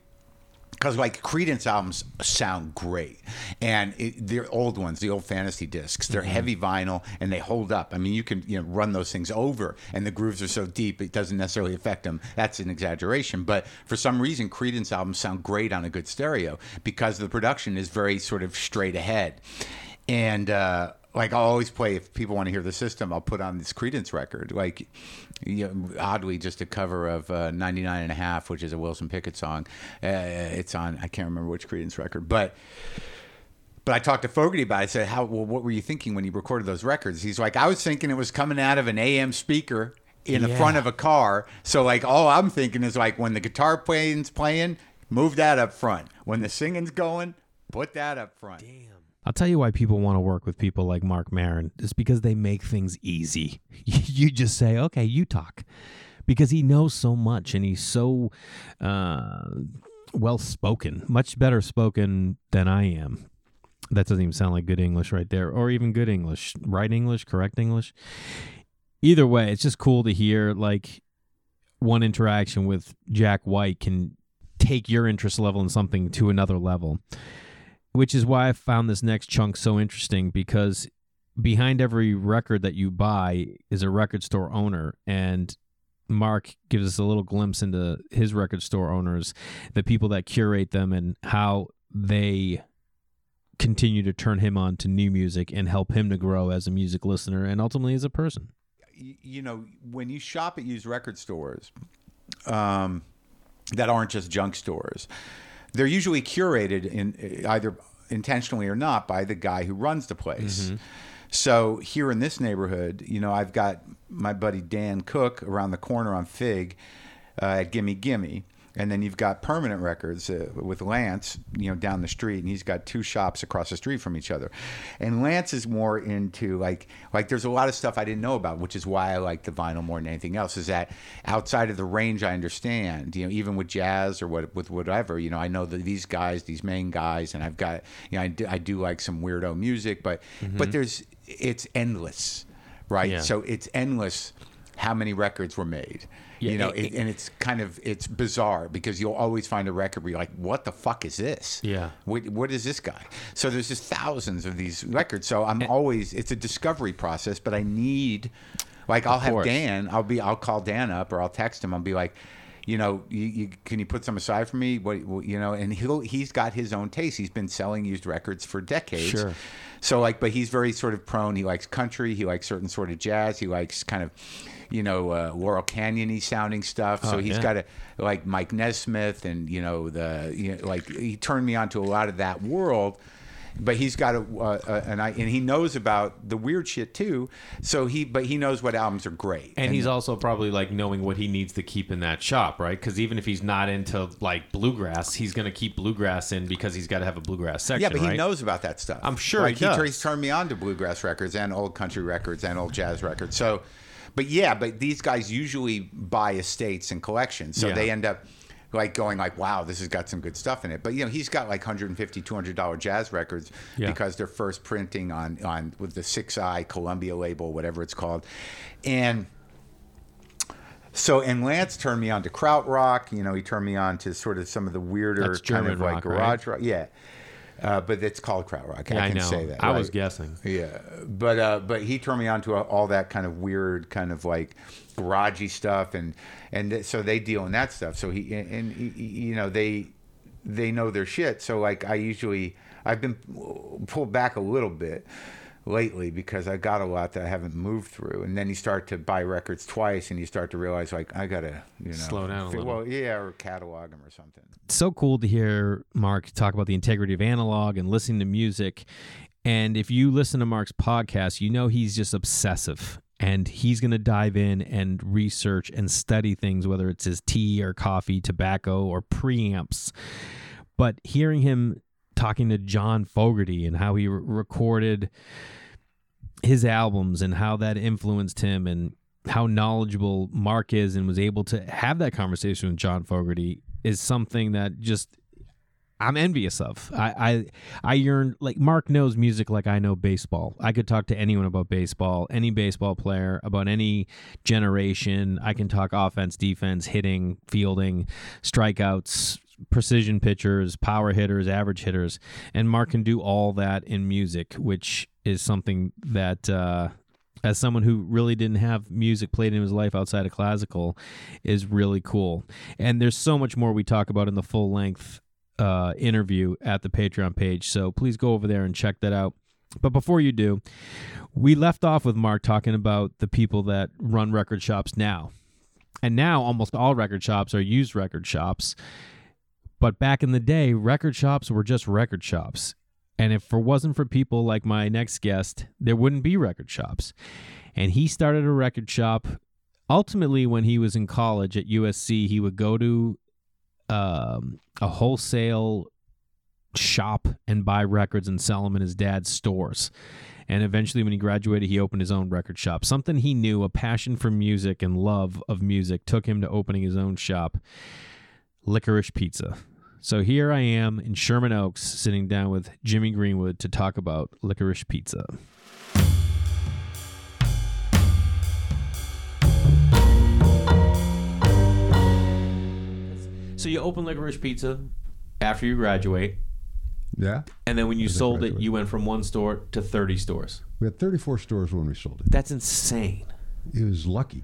Because like Creedence albums sound great, and it, they're old ones, the old fantasy discs. They're heavy vinyl and they hold up. I mean, you can you know run those things over, and the grooves are so deep it doesn't necessarily affect them. That's an exaggeration, but for some reason, Creedence albums sound great on a good stereo because the production is very sort of straight ahead. And uh, like I'll always play if people want to hear the system, I'll put on this Creedence record. Like you know, oddly, just a cover of uh, 99 and a half, which is a Wilson Pickett song. Uh, it's on I can't remember which Creedence record, but. But I talked to Fogerty about it. I said, "How? Well, what were you thinking when you recorded those records?" He's like, "I was thinking it was coming out of an AM speaker in the Yeah. front of a car. So like, all I'm thinking is like, when the guitar playing's playing, move that up front. When the singing's going, put that up front." I'll tell you why people want to work with people like Marc Maron. It's because they make things easy. You just say, okay, you talk. Because he knows so much and he's so uh, well spoken, much better spoken than I am. That doesn't even sound like good English right there, or even good English, right English, correct English. Either way, it's just cool to hear like one interaction with Jack White can take your interest level in something to another level which is why I found this next chunk so interesting because behind every record that you buy is a record store owner and Marc gives us a little glimpse into his record store owners, the people that curate them and how they continue to turn him on to new music and help him to grow as a music listener and ultimately as a person. you know, when you shop at used record stores um, that aren't just junk stores, they're usually curated in either intentionally or not by the guy who runs the place. So here in this neighborhood, you know, I've got my buddy Dan Cook around the corner on Fig uh, at Gimme Gimme. And then you've got Permanent Records uh, with Lance, you know, down the street, and he's got two shops across the street from each other. And Lance is more into like like there's a lot of stuff I didn't know about, which is why I like the vinyl more than anything else. Is that outside of the range I understand, you know, even with jazz or what with whatever, you know, I know that these guys, these main guys, and I've got you know I do, I do like some weirdo music, but but there's it's endless, right? Yeah. So it's endless how many records were made. You know, it- it, and it's kind of it's bizarre because you'll always find a record where you're like, "What the fuck is this? Yeah. what, what is this guy?" So there's just thousands of these records. So I'm always it's a discovery process, but I need, like, I'll have course. Dan. I'll be I'll call Dan up or I'll text him. I'll be like. You know, you, you, can you put some aside for me? What what- you know, and he'll he's got his own taste. He's been selling used records for decades. Sure. So like, but he's very sort of prone. He likes country. He likes certain sort of jazz. He likes kind of, you know, uh, Laurel Canyon-y sounding stuff. So Oh, he's yeah. got a like Mike Nesmith and you know the you know, like he turned me on to a lot of that world. but he's got a, uh, a an eye, and he knows about the weird shit too. So he, but he knows what albums are great. And he's also probably like knowing what he needs to keep in that shop, right? Because even if he's not into like bluegrass, he's going to keep bluegrass in because he's got to have a bluegrass section. yeah, but he right? knows about that stuff. I'm sure like he does. he's turned me on to bluegrass records and old country records and old jazz records. So, but yeah, but these guys usually buy estates and collections, so Yeah. they end up like going like, wow, this has got some good stuff in it. But you know, he's got like 150 200 dollar jazz records Yeah. because they're first printing on on with the Six Eye Columbia label, whatever it's called, and. So and Lance turned me on to krautrock. You know, he turned me on to sort of some of the weirder kind of like rock, right? garage rock. Yeah, uh, but it's called krautrock. Yeah, I I, can know. say that. I was guessing. Yeah, but uh, but he turned me on to all that kind of weird, kind of like garagey stuff, and and th- so they deal in that stuff. So he and, he- you know they they know their shit. So like I usually I've been pulled back a little bit lately because I got a lot that I haven't moved through, and then you start to buy records twice, and you start to realize like I gotta you know Slow down a little. Well, yeah, or catalog them or something. so cool to hear Marc talk about the integrity of analog and listening to music. And if you listen to Marc's podcast, you know he's just obsessive and he's going to dive in and research and study things, whether it's his tea or coffee, tobacco or preamps. But hearing him talking to John Fogerty and how he re- recorded his albums and how that influenced him and how knowledgeable Marc is and was able to have that conversation with John Fogerty is something that just I'm envious of. I, I I yearn like Marc knows music like I know baseball. I could talk to anyone about baseball, any baseball player, about any generation. I can talk offense, defense, hitting, fielding, strikeouts, precision pitchers, power hitters, average hitters, and Marc can do all that in music, which is something that uh as someone who really didn't have music played in his life outside of classical is really cool. And there's so much more we talk about in the full length uh, interview at the Patreon page. So please go over there and check that out. But before you do, we left off with Marc talking about the people that run record shops now. And now almost all record shops are used record shops. But back in the day, record shops were just record shops. And if it wasn't for people like my next guest, there wouldn't be record shops. And he started a record shop. Ultimately, when he was in college at USC, he would go to um, a wholesale shop and buy records and sell them in his dad's stores. And eventually, when he graduated, he opened his own record shop. Something he knew, a passion for music and love of music, took him to opening his own shop, Licorice Pizza. So here I am in Sherman Oaks, sitting down with Jimmy Greenwood to talk about Licorice Pizza. So you open Licorice Pizza after you graduate, Yeah. and then when you sold it, you went from one store to 30 stores. We had 34 stores when we sold it. That's insane. It was lucky.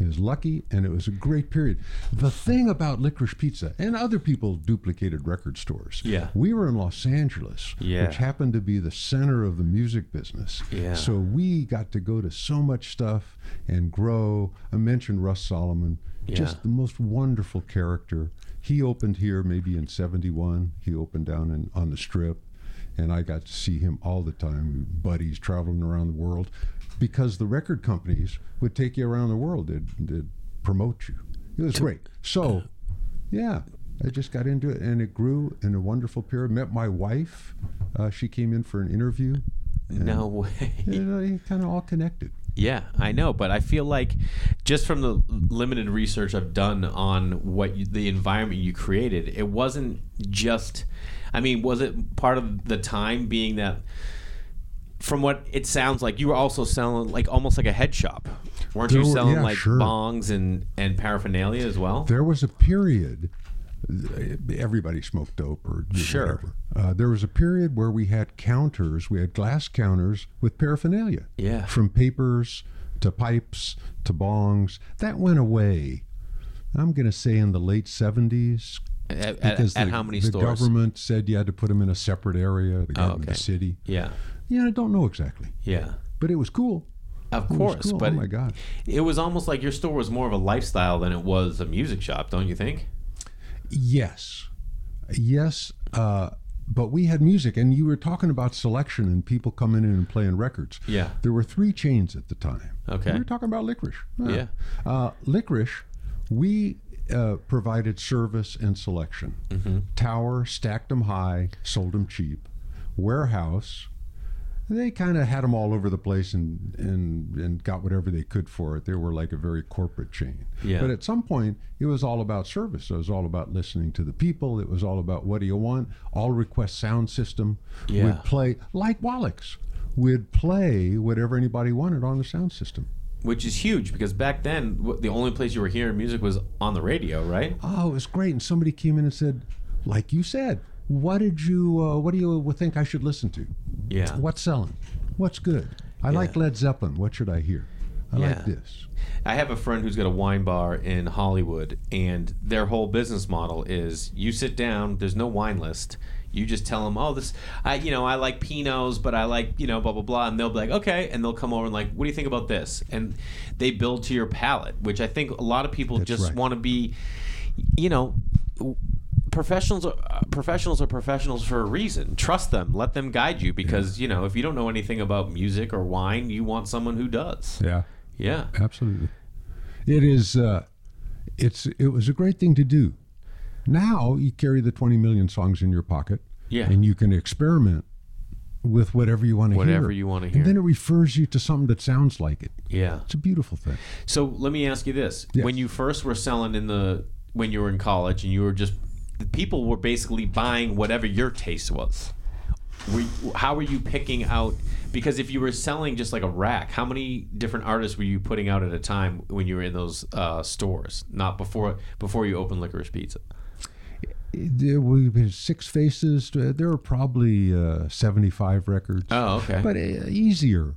It was lucky, and it was a great period. The thing about Licorice Pizza, and other people duplicated record stores. Yeah. We were in Los Angeles, Yeah. which happened to be the center of the music business. Yeah. So we got to go to so much stuff and grow. I mentioned Russ Solomon, Yeah. just the most wonderful character. He opened here maybe in 71. He opened down in, on the strip, and I got to see him all the time. Buddies traveling around the world because the record companies would take you around the world. They'd, they'd promote you. It was great. So, yeah, I just got into it, and it grew in a wonderful period. Met my wife. Uh, she came in for an interview. No way. And uh, kind of all connected. Yeah, I know, but I feel like just from the limited research I've done on what you, the environment you created, it wasn't just. I mean, was it part of the time being that? From what it sounds like, you were also selling like almost like a head shop, weren't There you were- selling yeah, like sure. bongs and and paraphernalia as well? There was a period. Everybody smoked dope or Sure. whatever. Uh, there was a period where we had counters. We had glass counters with paraphernalia. Yeah. From papers to pipes to bongs. That went away. I'm going to say in the late 70s. At, at, Because at the, how many the stores? government said you had to put them in a separate area, the government, okay. the city. Yeah, Yeah, I don't know exactly, yeah, but it was cool. of It course. cool. But oh my god, it was almost like your store was more of a lifestyle than it was a music shop, don't you think? Yes, yes. Uh, but we had music, and you were talking about selection and people coming in and playing records. Yeah. There were three chains at the time. Okay. We were talking about licorice. Yeah. Uh, licorice, we uh, provided service and selection. Mm-hmm. Tower stacked them high, sold them cheap. Warehouse, they kind of had them all over the place and, and and got whatever they could for it. They were like a very corporate chain. Yeah. But at some point, it was all about service. It was all about listening to the people. It was all about what do you want. All request sound system. Yeah. We'd play like Wallichs. We'd play whatever anybody wanted on the sound system. Which is huge because back then the only place you were hearing music was on the radio, right? Oh, it was great. And somebody came in and said, like you said, what did you, uh, what do you think I should listen to? Yeah. What's selling? What's good? I like Led Zeppelin. What should I hear? I Yeah. like this. I have a friend who's got a wine bar in Hollywood, and their whole business model is you sit down, there's no wine list. You just tell them, oh, this, I, you know, I like Pinots, but I like, you know, blah blah blah, and they'll be like, okay, and they'll come over and like, what do you think about this? And they build to your palate, which I think a lot of people That's just right. want to be, you know, professionals are uh, professionals are professionals for a reason. Trust them, let them guide you, because you know, if you don't know anything about music or wine, you want someone who does. Yeah, Yeah. absolutely. It is. Uh, it's. It was a great thing to do. Now you carry the 20 million songs in your pocket, Yeah. and you can experiment with whatever you want to hear. Whatever you wanna hear. And then it refers you to something that sounds like it. Yeah. It's a beautiful thing. So let me ask you this: Yes. When you first were selling in the when you were in college and you were just people were basically buying whatever your taste was. Were, how were you picking out? Because if you were selling just like a rack, how many different artists were you putting out at a time when you were in those uh, stores? Not before before you opened Licorice Pizza. There were six faces. There were probably uh, 75 records. Oh, okay. But uh, easier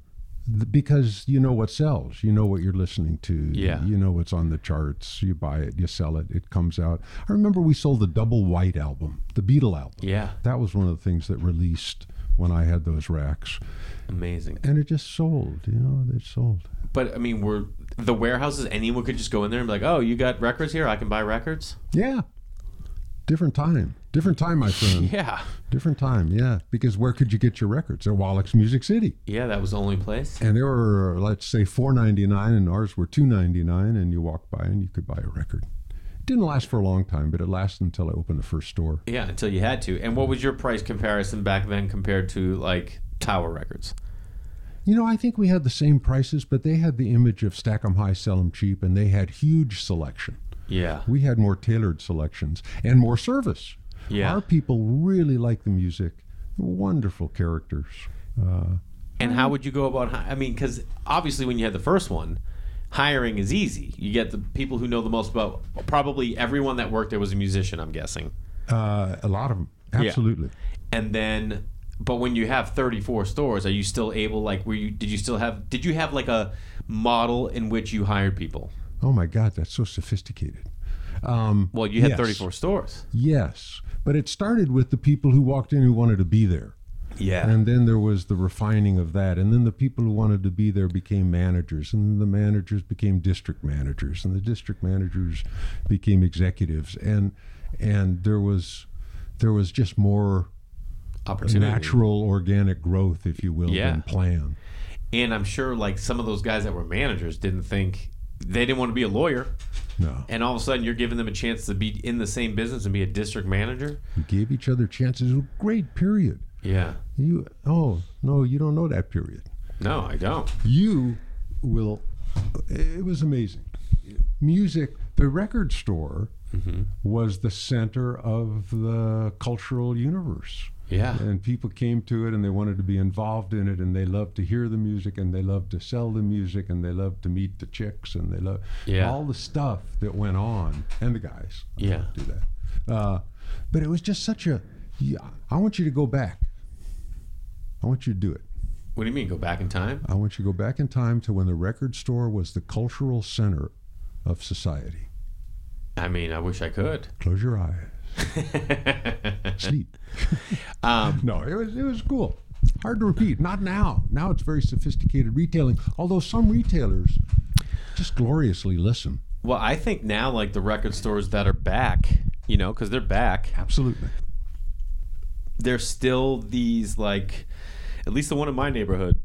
because you know what sells. You know what you're listening to. Yeah. You know what's on the charts. You buy it, you sell it, it comes out. I remember we sold the Double White album, the Beatle album. yeah, That was one of the things that released when I had those racks. amazing. And it just sold, you know, it sold. But I mean, were the warehouses anyone could just go in there and be like, "Oh, you got records here? I can buy records." Yeah. Different time. Different time, my friend. Yeah, Different time, yeah. Because where could you get your records? At Wallichs Music City. yeah, that was the only place. and they were let's say four ninety nine, and ours were two ninety nine, and you walked by and you could buy a record. It didn't last for a long time, but it lasted until I opened the first store. Yeah, until you had to. And what was your price comparison back then compared to like Tower Records? You know, I think we had the same prices, but they had the image of stack 'em high, sell 'em cheap, and they had huge selection. Yeah. We had more tailored selections and more service. Yeah. Our people really like the music. Wonderful characters. Uh, And how would you go about? I mean, because obviously when you had the first one, hiring is easy. You get the people who know the most about. Probably everyone that worked there was a musician. I'm guessing. uh, a lot of them, absolutely. And then, but when you have 34 stores, are you still able? Like, were you? Did you still have? Did you have like a model in which you hired people? Oh my God, that's so sophisticated. Um, Well, you had Yes. 34 stores. Yes, but it started with the people who walked in who wanted to be there. Yeah. And then there was the refining of that. And then the people who wanted to be there became managers. And the managers became district managers. And the district managers became executives. And and there was there was just more Opportunity. natural organic growth, if you will, Yeah. than plan. And I'm sure like some of those guys that were managers didn't think they didn't want to be a lawyer. No. And all of a sudden you're giving them a chance to be in the same business and be a district manager. We gave each other chances. It was a great period. Yeah. You oh no, you don't know that period. No, I don't. you will it was amazing music the record store mm-hmm. was the center of the cultural universe Yeah. and people came to it and they wanted to be involved in it and they loved to hear the music and they loved to sell the music and they loved to meet the chicks and they loved Yeah. all the stuff that went on and the guys Yeah. do that uh, but it was just such a yeah, i want you to go back i want you to do it What do you mean? Go back in time? I want you to go back in time to when the record store was the cultural center of society. I mean, I wish I could. Close your eyes. Sleep. Um, No, it was it was cool. Hard to repeat. Not now. Now it's very sophisticated retailing. Although some retailers just gloriously listen. well, I think now, like the record stores that are back, you know, because they're back, Absolutely. there's still these like at least the one in my neighborhood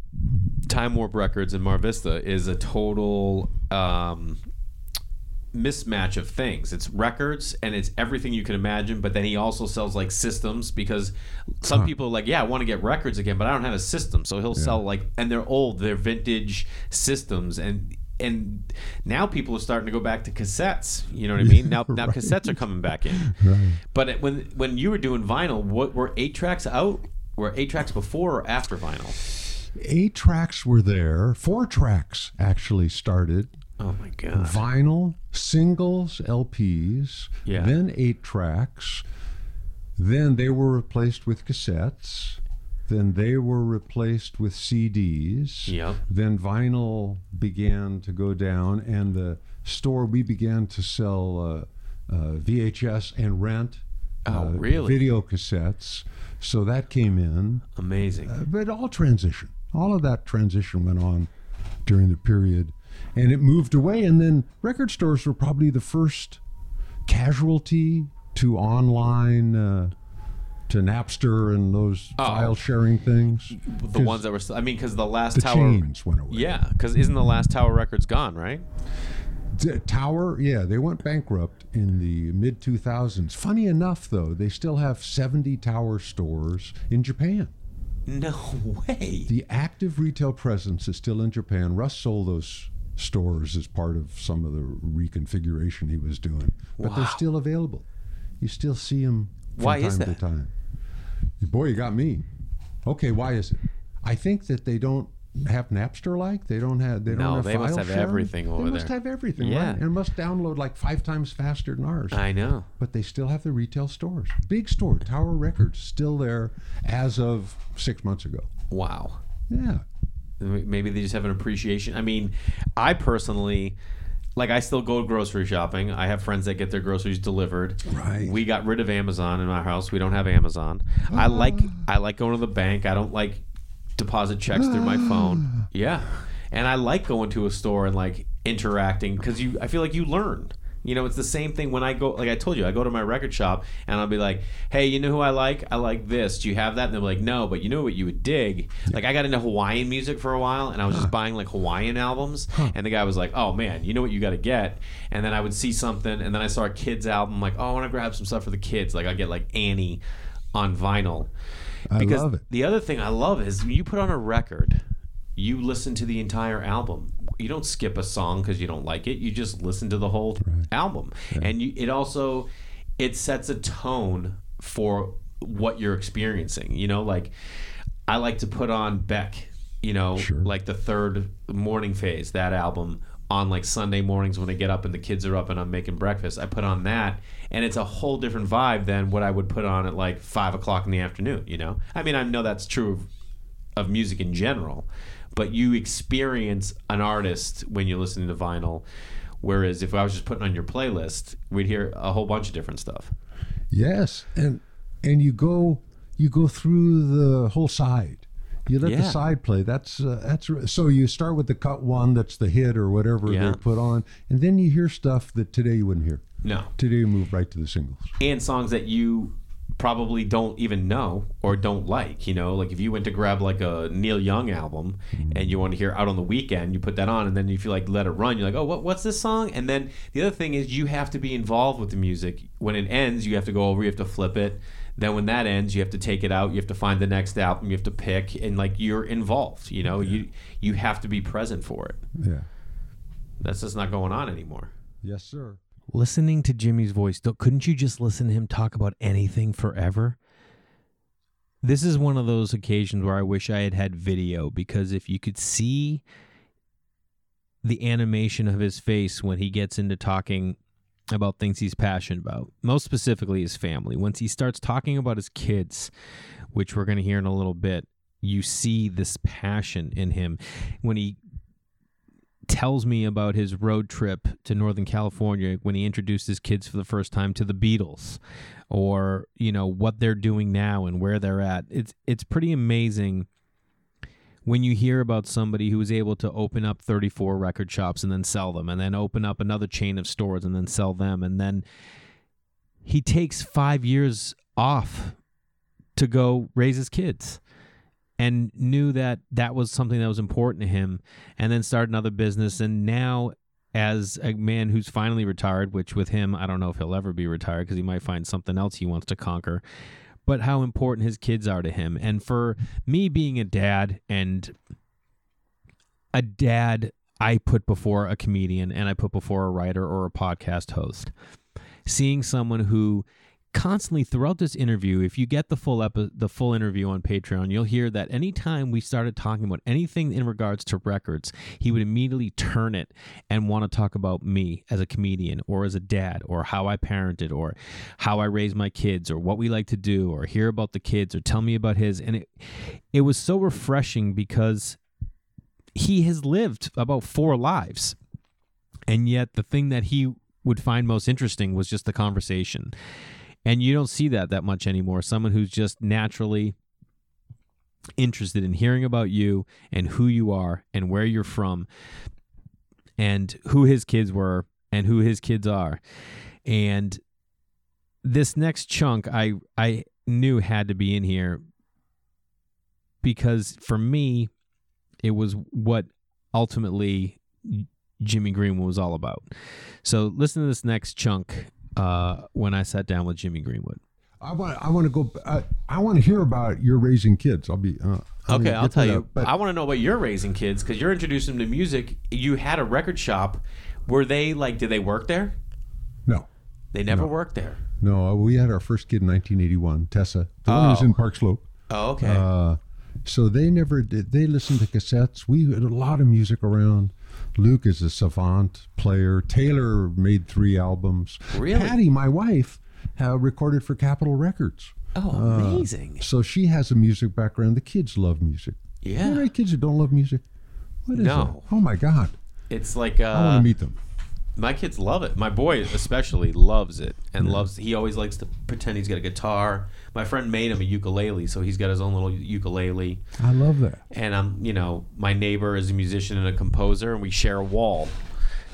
time warp records in mar vista is a total um mismatch of things it's records and it's everything you can imagine but then he also sells like systems because some people are like yeah i want to get records again but i don't have a system so he'll sell like and they're old they're vintage systems and and now people are starting to go back to cassettes. You know what I mean? Now, now cassettes are coming back in. But when when you were doing vinyl, what were eight tracks out? Were eight tracks before or after vinyl? Eight tracks were there. Four tracks actually started. Oh my god! Vinyl, singles, LPs, Yeah. then eight tracks. Then they were replaced with cassettes. Then they were replaced with CDs. Yep. Then vinyl began to go down, and the store we began to sell uh, uh, VHS and rent. Oh, uh, really? Video cassettes. So that came in. Amazing. Uh, but all transition, all of that transition went on during the period, and it moved away. And then record stores were probably the first casualty to online, uh, to Napster and those Oh. file sharing things. the ones that were. I mean, because the last The tower. chains went away. Yeah, because isn't the last Tower Records gone? Right? D- Tower, yeah, they went bankrupt in the mid 2000s. Funny enough, though, they still have 70 Tower stores in Japan. No way. The active retail presence is still in Japan. Russ sold those stores as part of some of the reconfiguration he was doing, but they're still available. You still see them from Why time is to time. Boy, you got me. Okay, why is it? I think that they don't have Napster like. They don't have. They don't No, have. they must have sharing. everything over They must there. have everything, Yeah. right? And must download like five times faster than ours I know. but they still have the retail stores. Big store, Tower Records, still there as of six months ago. Wow. Yeah. Maybe they just have an appreciation. I mean, I personally, like, I still go grocery shopping. I have friends that get their groceries delivered. Right. We got rid of Amazon in my house. We don't have Amazon. I uh-huh. like I like going to the bank. I don't like deposit checks through my phone. Ah. Yeah, and I like going to a store and like interacting because you. I feel like you learn. You know, it's the same thing when I go. Like I told you, I go to my record shop and I'll be like, "Hey, you know who I like? I like this. Do you have that?" And they're like, "No, but you know what you would dig." Like I got into Hawaiian music for a while, and I was just buying like Hawaiian albums. And the guy was like, "Oh man, you know what you got to get?" And then I would see something, and then I saw a kids album. Like, "Oh, I want to grab some stuff for the kids." Like I get like Annie on vinyl. I love it. the other thing I love is you put on a record, you listen to the entire album. You don't skip a song because you don't like it. You just listen to the whole album, and you, it also it sets a tone for what you're experiencing. You know, like I like to put on Beck. You know, Sure. like the third morning phase that album on like Sunday mornings when I get up and the kids are up and I'm making breakfast. I put on that, and it's a whole different vibe than what I would put on at like five o'clock in the afternoon. You know, I mean, I know that's true of, of music in general, but you experience an artist when you're listening to vinyl. Whereas if I was just putting on your playlist, we'd hear a whole bunch of different stuff. Yes, and and you go you go through the whole side. You let the side play. That's uh, that's so you start with the cut one that's the hit or whatever Yeah. they put on, and then you hear stuff that today you wouldn't hear. No, Today you move right to the singles. and songs that you probably don't even know or don't like. You know, like if you went to grab like a Neil Young album mm-hmm. and you want to hear Out on the Weekend, you put that on, and then if you like let it run, you're like, oh, what, what's this song? And then the other thing is you have to be involved with the music. When it ends, you have to go over, you have to flip it. Then when that ends, you have to take it out. You have to find the next album. You have to pick, and like you're involved. You know, you you have to be present for it. Yeah. That's just not going on anymore. Yes, sir. Listening to Jimmy's voice, couldn't you just listen to him talk about anything forever? This is one of those occasions where I wish I had had video because if you could see the animation of his face when he gets into talking about things he's passionate about, most specifically his family, once he starts talking about his kids, which we're going to hear in a little bit, you see this passion in him. When he tells me about his road trip to Northern California when he introduced his kids for the first time to the Beatles or you know what they're doing now and where they're at. It's it's pretty amazing when you hear about somebody who was able to open up 34 record shops and then sell them and then open up another chain of stores and then sell them and then he takes 5 years off to go raise his kids and knew that that was something that was important to him and then started another business. And now as a man who's finally retired which with him i don't know if he'll ever be retired because he might find something else he wants to conquer but how important his kids are to him. And for me being a dad and a dad i put before a comedian and i put before a writer or a podcast host seeing someone who constantly throughout this interview, if you get the full epi- the full interview on Patreon, you'll hear that anytime we started talking about anything in regards to records, he would immediately turn it and want to talk about me as a comedian or as a dad or how I parented or how I raised my kids or what we like to do or hear about the kids or tell me about his and it it was so refreshing because he has lived about four lives. And yet the thing that he would find most interesting was just the conversation. And you don't see that that much anymore. Someone who's just naturally interested in hearing about you and who you are and where you're from and who his kids were and who his kids are. And this next chunk I I knew had to be in here because for me it was what ultimately Jimmy Greenwood was all about. So listen to this next chunk uh, when I sat down with Jimmy Greenwood. I want. I want to go. I, I want to hear about your raising kids. I'll be. Uh, Okay, I'll tell you. that, but I want to know about your raising kids because you're introducing them to music. You had a record shop. Were they like? Did they work there? no, They never worked there. no. uh, We had our first kid in 1981, Tessa. The one who's Oh. in Park Slope. Oh, okay. Uh, so they never did. They listened to cassettes. We had a lot of music around. Luke is a savant player. Taylor made three albums. Really? Patty, my wife, uh, recorded for Capitol Records. oh, amazing. So she has a music background. The kids love music. Yeah. Are there any kids who don't love music? What is No. that? Oh my God! It's like I want uh, to meet them. My kids love it. My boy especially loves it and loves. He always likes to pretend he's got a guitar. My friend made him a ukulele, so he's got his own little ukulele. I love that. and I'm, you know, my neighbor is a musician and a composer, and we share a wall.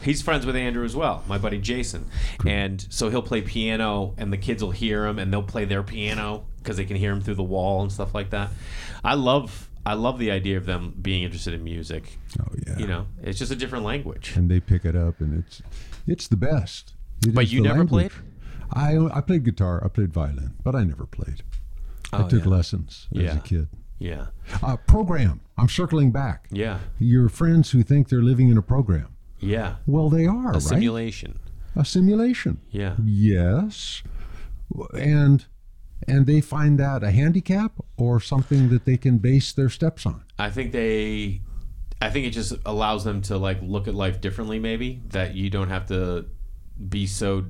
He's friends with Andrew as well, my buddy Jason, and so he'll play piano, and the kids will hear him, and they'll play their piano because they can hear him through the wall and stuff like that. I love, I love the idea of them being interested in music. Oh yeah. You know, it's just a different language. and they pick it up, and it's it's the best. It But you never language. played? I I played guitar. I played violin, but I never played. I Oh, took yeah. lessons as a kid. Yeah, Uh, program. I'm circling back. yeah, Your friends who think they're living in a program. yeah. Well, they are, A right? simulation. a simulation. Yeah. Yes. And and they find that a handicap or something that they can base their steps on. I think they I think it just allows them to like look at life differently maybe that you don't have to be so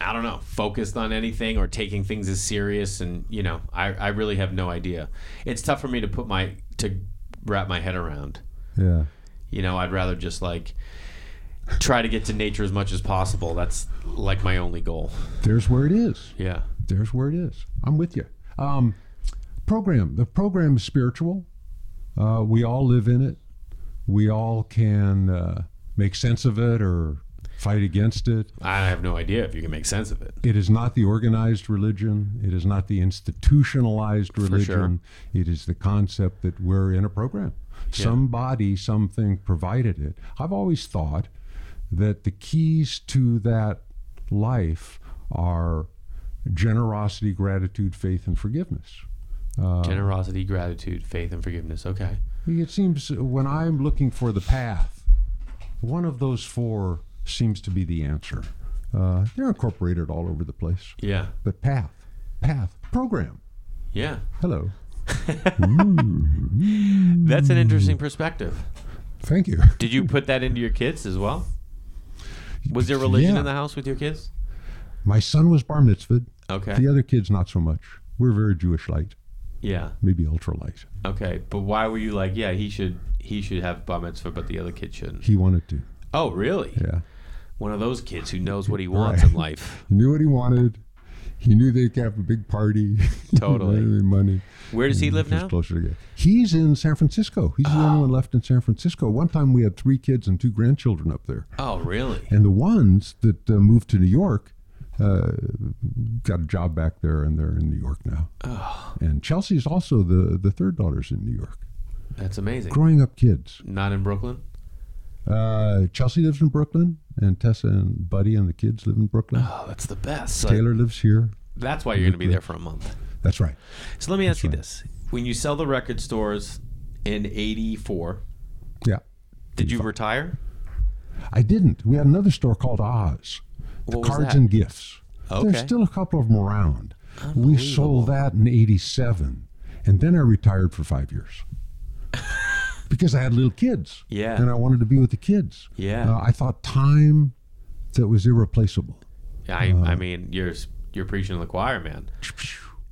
I don't know, focused on anything or taking things as serious and you know, I, I really have no idea. It's tough for me to put my to wrap my head around. Yeah. You know, I'd rather just like try to get to nature as much as possible. That's like my only goal. There's where it is. Yeah. There's where it is. I'm with you. Um, program. The program is spiritual. Uh, we all live in it. We all can uh, make sense of it or fight against it. I have no idea if you can make sense of it. It is not the organized religion. It is not the institutionalized religion. It is the concept that we're in a program. Somebody, something provided it. I've always thought that the keys to that life are generosity, gratitude, faith, and forgiveness. Generosity, gratitude, faith and forgiveness. Okay. It seems when I'm looking for the path, one of those four seems to be the answer. Uh, they're incorporated all over the place. Yeah. But path, path, program. Yeah. Hello. That's an interesting perspective. Thank you. Did you put that into your kids as well? Was there religion Yeah. in the house with your kids? My son was bar mitzvahed. Okay. The other kids, not so much. We're very Jewish light, Yeah. maybe ultra light. Okay. But why were you like, yeah, he should he should have bar mitzvah, but the other kid shouldn't? He wanted to. Oh, really? Yeah. One of those kids who knows what he wants Right. in life. He knew what he wanted. He knew they'd have a big party. Totally. money. Where does he live now? Closer together. He's in San Francisco. He's the only one left in San Francisco. One time we had three kids and two grandchildren up there. Oh, really? And the ones that uh, moved to New York, uh, got a job back there, and they're in New York now. Oh, And Chelsea's also the the third daughter's in New York, that's amazing. growing up kids. Not in Brooklyn. Uh, Chelsea lives in Brooklyn, and Tessa and Buddy and the kids live in Brooklyn. Oh, that's the best. Taylor lives here. that's why you're going to be there for a month. That's right. So let me ask you right. this: When you sell the record stores in '84, Yeah. did you retire? I didn't. We had another store called Oz, the What was cards that? and gifts. Okay. There's still a couple of them around. We sold that in '87, and then I retired for five years because I had little kids. Yeah. and I wanted to be with the kids. Yeah. uh, I thought time that was irreplaceable. I, Uh, I mean, you're you're preaching to the choir, man.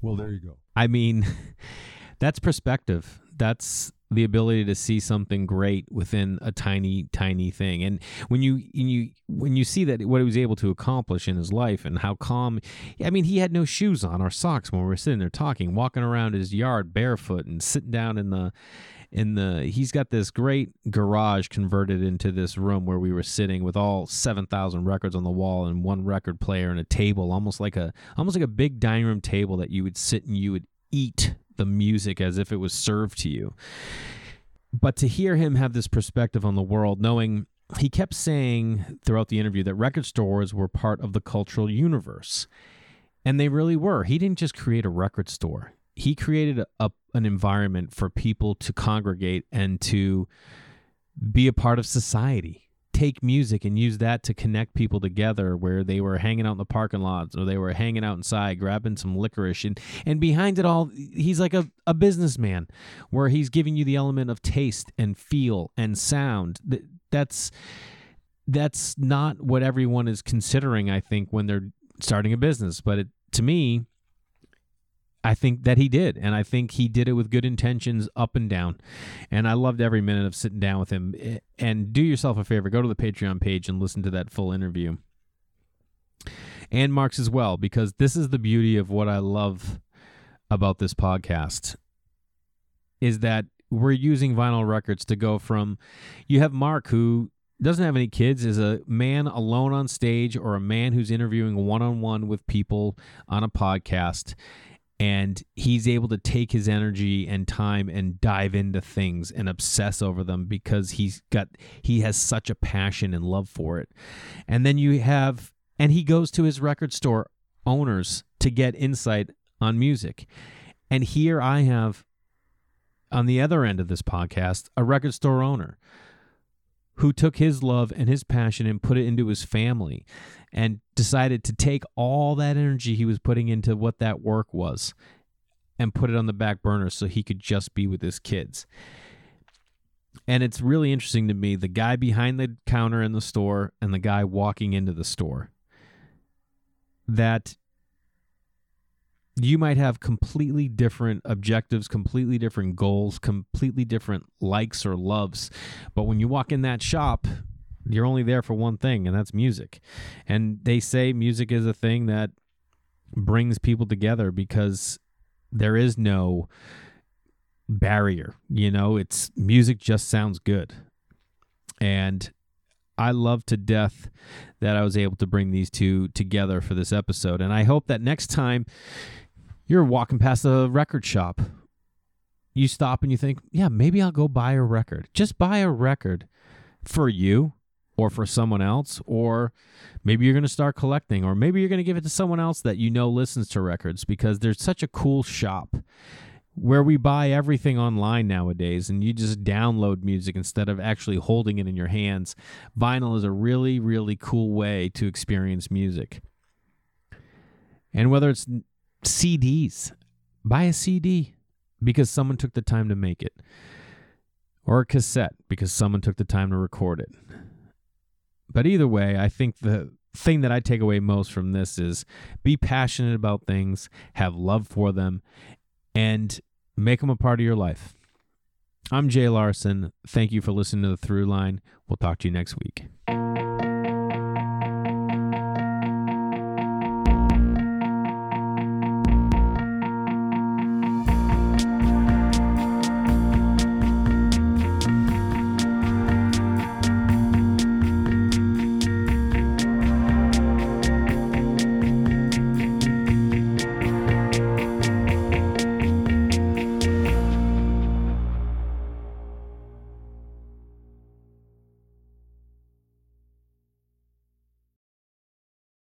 Well, there you go. I mean, that's perspective. That's the ability to see something great within a tiny, tiny thing. And when you when you when you see that what he was able to accomplish in his life and how calm, I mean, he had no shoes on or socks when we were sitting there talking, walking around his yard barefoot and sitting down in the in the he's got this great garage converted into this room where we were sitting with all 7000 records on the wall and one record player and a table almost like a almost like a big dining room table that you would sit and you would eat the music as if it was served to you. But to hear him have this perspective on the world knowing he kept saying throughout the interview that record stores were part of the cultural universe. And they really were. He didn't just create a record store. He created a, an environment for people to congregate and to be a part of society take music and use that to connect people together where they were hanging out in the parking lots or they were hanging out inside grabbing some licorice. And and behind it all he's like a, a businessman where he's giving you the element of taste and feel and sound. Th- that's that's not what everyone is considering i think when they're starting a business. But it, to me I think that he did, and I think he did it with good intentions up and down. And I loved every minute of sitting down with him. And do yourself a favor, go to the Patreon page and listen to that full interview. And Marc's as well, because this is the beauty of what I love about this podcast is that we're using vinyl records to go from you have Marc who doesn't have any kids is a man alone on stage or a man who's interviewing one-on-one with people on a podcast and he's able to take his energy and time and dive into things and obsess over them because he's got he has such a passion and love for it. And then you have and he goes to his record store owners to get insight on music. And here i have on the other end of this podcast a record store owner who took his love and his passion and put it into his family and decided to take all that energy he was putting into what that work was and put it on the back burner so he could just be with his kids. And it's really interesting to me the guy behind the counter in the store and the guy walking into the store. That you might have completely different objectives, completely different goals, completely different likes or loves. But when you walk in that shop, you're only there for one thing, and that's music. And they say music is a thing that brings people together because there is no barrier. You know, it's music just sounds good. And I love to death that I was able to bring these two together for this episode. And I hope that next time you're walking past a record shop, you stop and you think, yeah, maybe I'll go buy a record. Just buy a record for you or for someone else, or maybe you're going to start collecting, or maybe you're going to give it to someone else that you know listens to records because there's such a cool shop where we buy everything online nowadays and you just download music instead of actually holding it in your hands. Vinyl is a really, really cool way to experience music. And whether it's CDs, buy a CD because someone took the time to make it, or a cassette because someone took the time to record it. But either way, I think the thing that I take away most from this is be passionate about things, have love for them, and make them a part of your life. I'm Jay Larson. Thank you for listening to The Through Line. We'll talk to you next week.